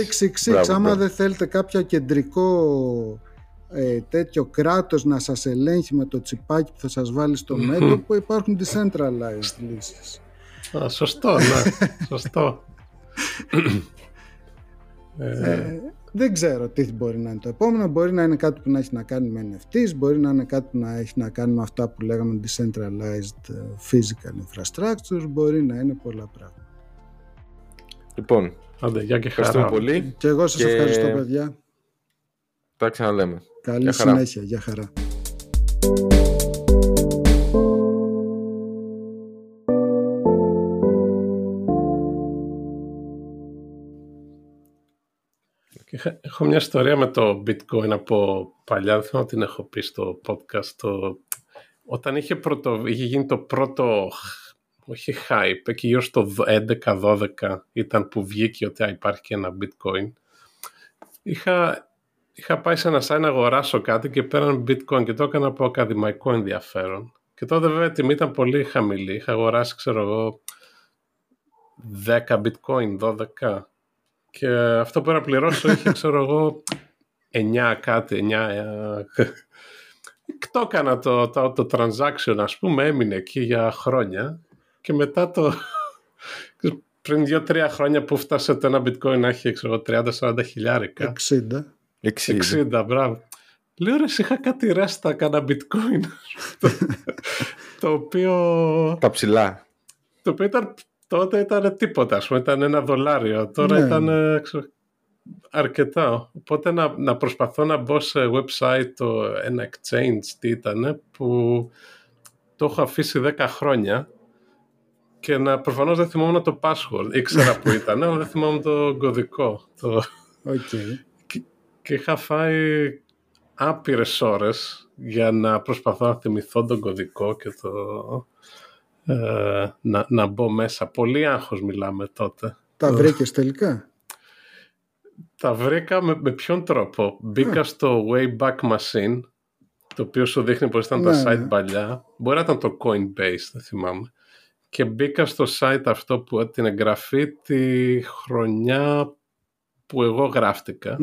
Το 666, άμα δεν θέλετε κάποιο κεντρικό ε, τέτοιο κράτος να σας ελέγχει με το τσιπάκι που θα σας βάλει στο μέτωπο, υπάρχουν decentralized λύσεις. Α, σωστό, ναι. σωστό. ε, δεν ξέρω τι μπορεί να είναι το επόμενο. Μπορεί να είναι κάτι που να έχει να κάνει με NFTs, μπορεί να είναι κάτι που να έχει να κάνει με αυτά που λέγαμε decentralized ε, physical infrastructures, μπορεί να είναι πολλά πράγματα. Λοιπόν, Άντε, γεια και χαρά. πολύ. Και εγώ σας ευχαριστώ παιδιά. Τα ξαναλέμε. Καλή συνέχεια. Γεια χαρά. Έχω μια ιστορία με το bitcoin από παλιά, δεν θέλω να την έχω πει στο podcast. Το... Όταν είχε, πρωτο... είχε γίνει το πρώτο, όχι hype, εκεί γύρω στο 11-12 ήταν που βγήκε ότι υπάρχει και ένα bitcoin. Είχα, είχα πάει σε ένα site να αγοράσω κάτι και πέραν bitcoin και το έκανα από ακαδημαϊκό ενδιαφέρον. Και τότε βέβαια η τιμή ήταν πολύ χαμηλή. Είχα αγοράσει, ξέρω εγώ, 10 bitcoin, 12 και αυτό που να πληρώσω είχε, ξέρω εγώ, 9 κάτι, 9... Ε, το έκανα το, το, το transaction, ας πούμε, έμεινε εκεί για χρόνια και μετά το... πριν 2-3 χρόνια που φτάσε το ένα bitcoin να έχει, ξέρω 30-40 χιλιάρικα. 60. 60. 60, μπράβο. Λέω ρε, είχα κάτι ρέστα, κάνα bitcoin. το οποίο... Τα ψηλά. Το οποίο ήταν τότε ήταν τίποτα, ας πούμε, ήταν ένα δολάριο. Τώρα ναι. ήταν ξέρω, αρκετά. Οπότε να, να προσπαθώ να μπω σε website, το, ένα exchange, τι ήταν, που το έχω αφήσει 10 χρόνια και να προφανώς δεν θυμόμουν το password. Ήξερα που ήταν, αλλά δεν θυμόμουν το κωδικό. Το... Okay. Και, και είχα φάει άπειρες ώρες για να προσπαθώ να θυμηθώ τον κωδικό και το ε, να, να μπω μέσα. Πολύ άγχος μιλάμε τότε. Τα βρήκες τελικά; Τα βρήκα με, με ποιον τρόπο. Μπήκα στο Wayback Machine, το οποίο σου δείχνει πως ήταν τα ναι, site ναι. παλιά. Μπορεί να ήταν το Coinbase, δεν θυμάμαι. Και μπήκα στο site αυτό που την εγγραφή τη χρονιά που εγώ γραφτηκα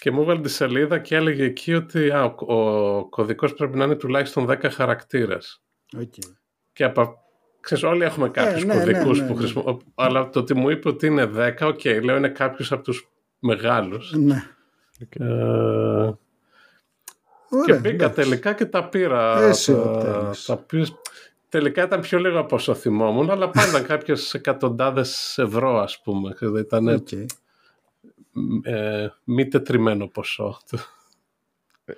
Και μου έβαλε τη σελίδα και έλεγε εκεί ότι α, ο, ο κωδικός πρέπει να είναι τουλάχιστον 10 χαρακτήρες. Okay και από... Ξέρεις, όλοι έχουμε κάποιους ε, ναι, κωδικούς ναι, ναι, που ναι. χρησιμοποιούμε, αλλά το ότι μου είπε ότι είναι 10, οκ, okay, λέω είναι κάποιος από τους μεγάλους. Ναι. Ε, Ωραία, και μπήκα εντάξει. τελικά και τα πήρα. Εσύ, τα, τα πήρα, τελικά ήταν πιο λίγο από όσο θυμόμουν, αλλά πάντα κάποιες εκατοντάδες ευρώ, ας πούμε. Ήταν okay. ε, μη τετριμένο ποσό.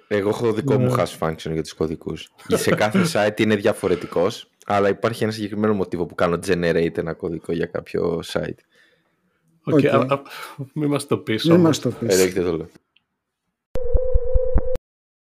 Εγώ έχω δικό μου hash function για τους κωδικούς. Σε κάθε site είναι διαφορετικός αλλά υπάρχει ένα συγκεκριμένο μοτίβο που κάνω generate ένα κωδικό για κάποιο site. Οκ, okay, okay. μην μας το πεις. Μην μας το πεις. Ε, το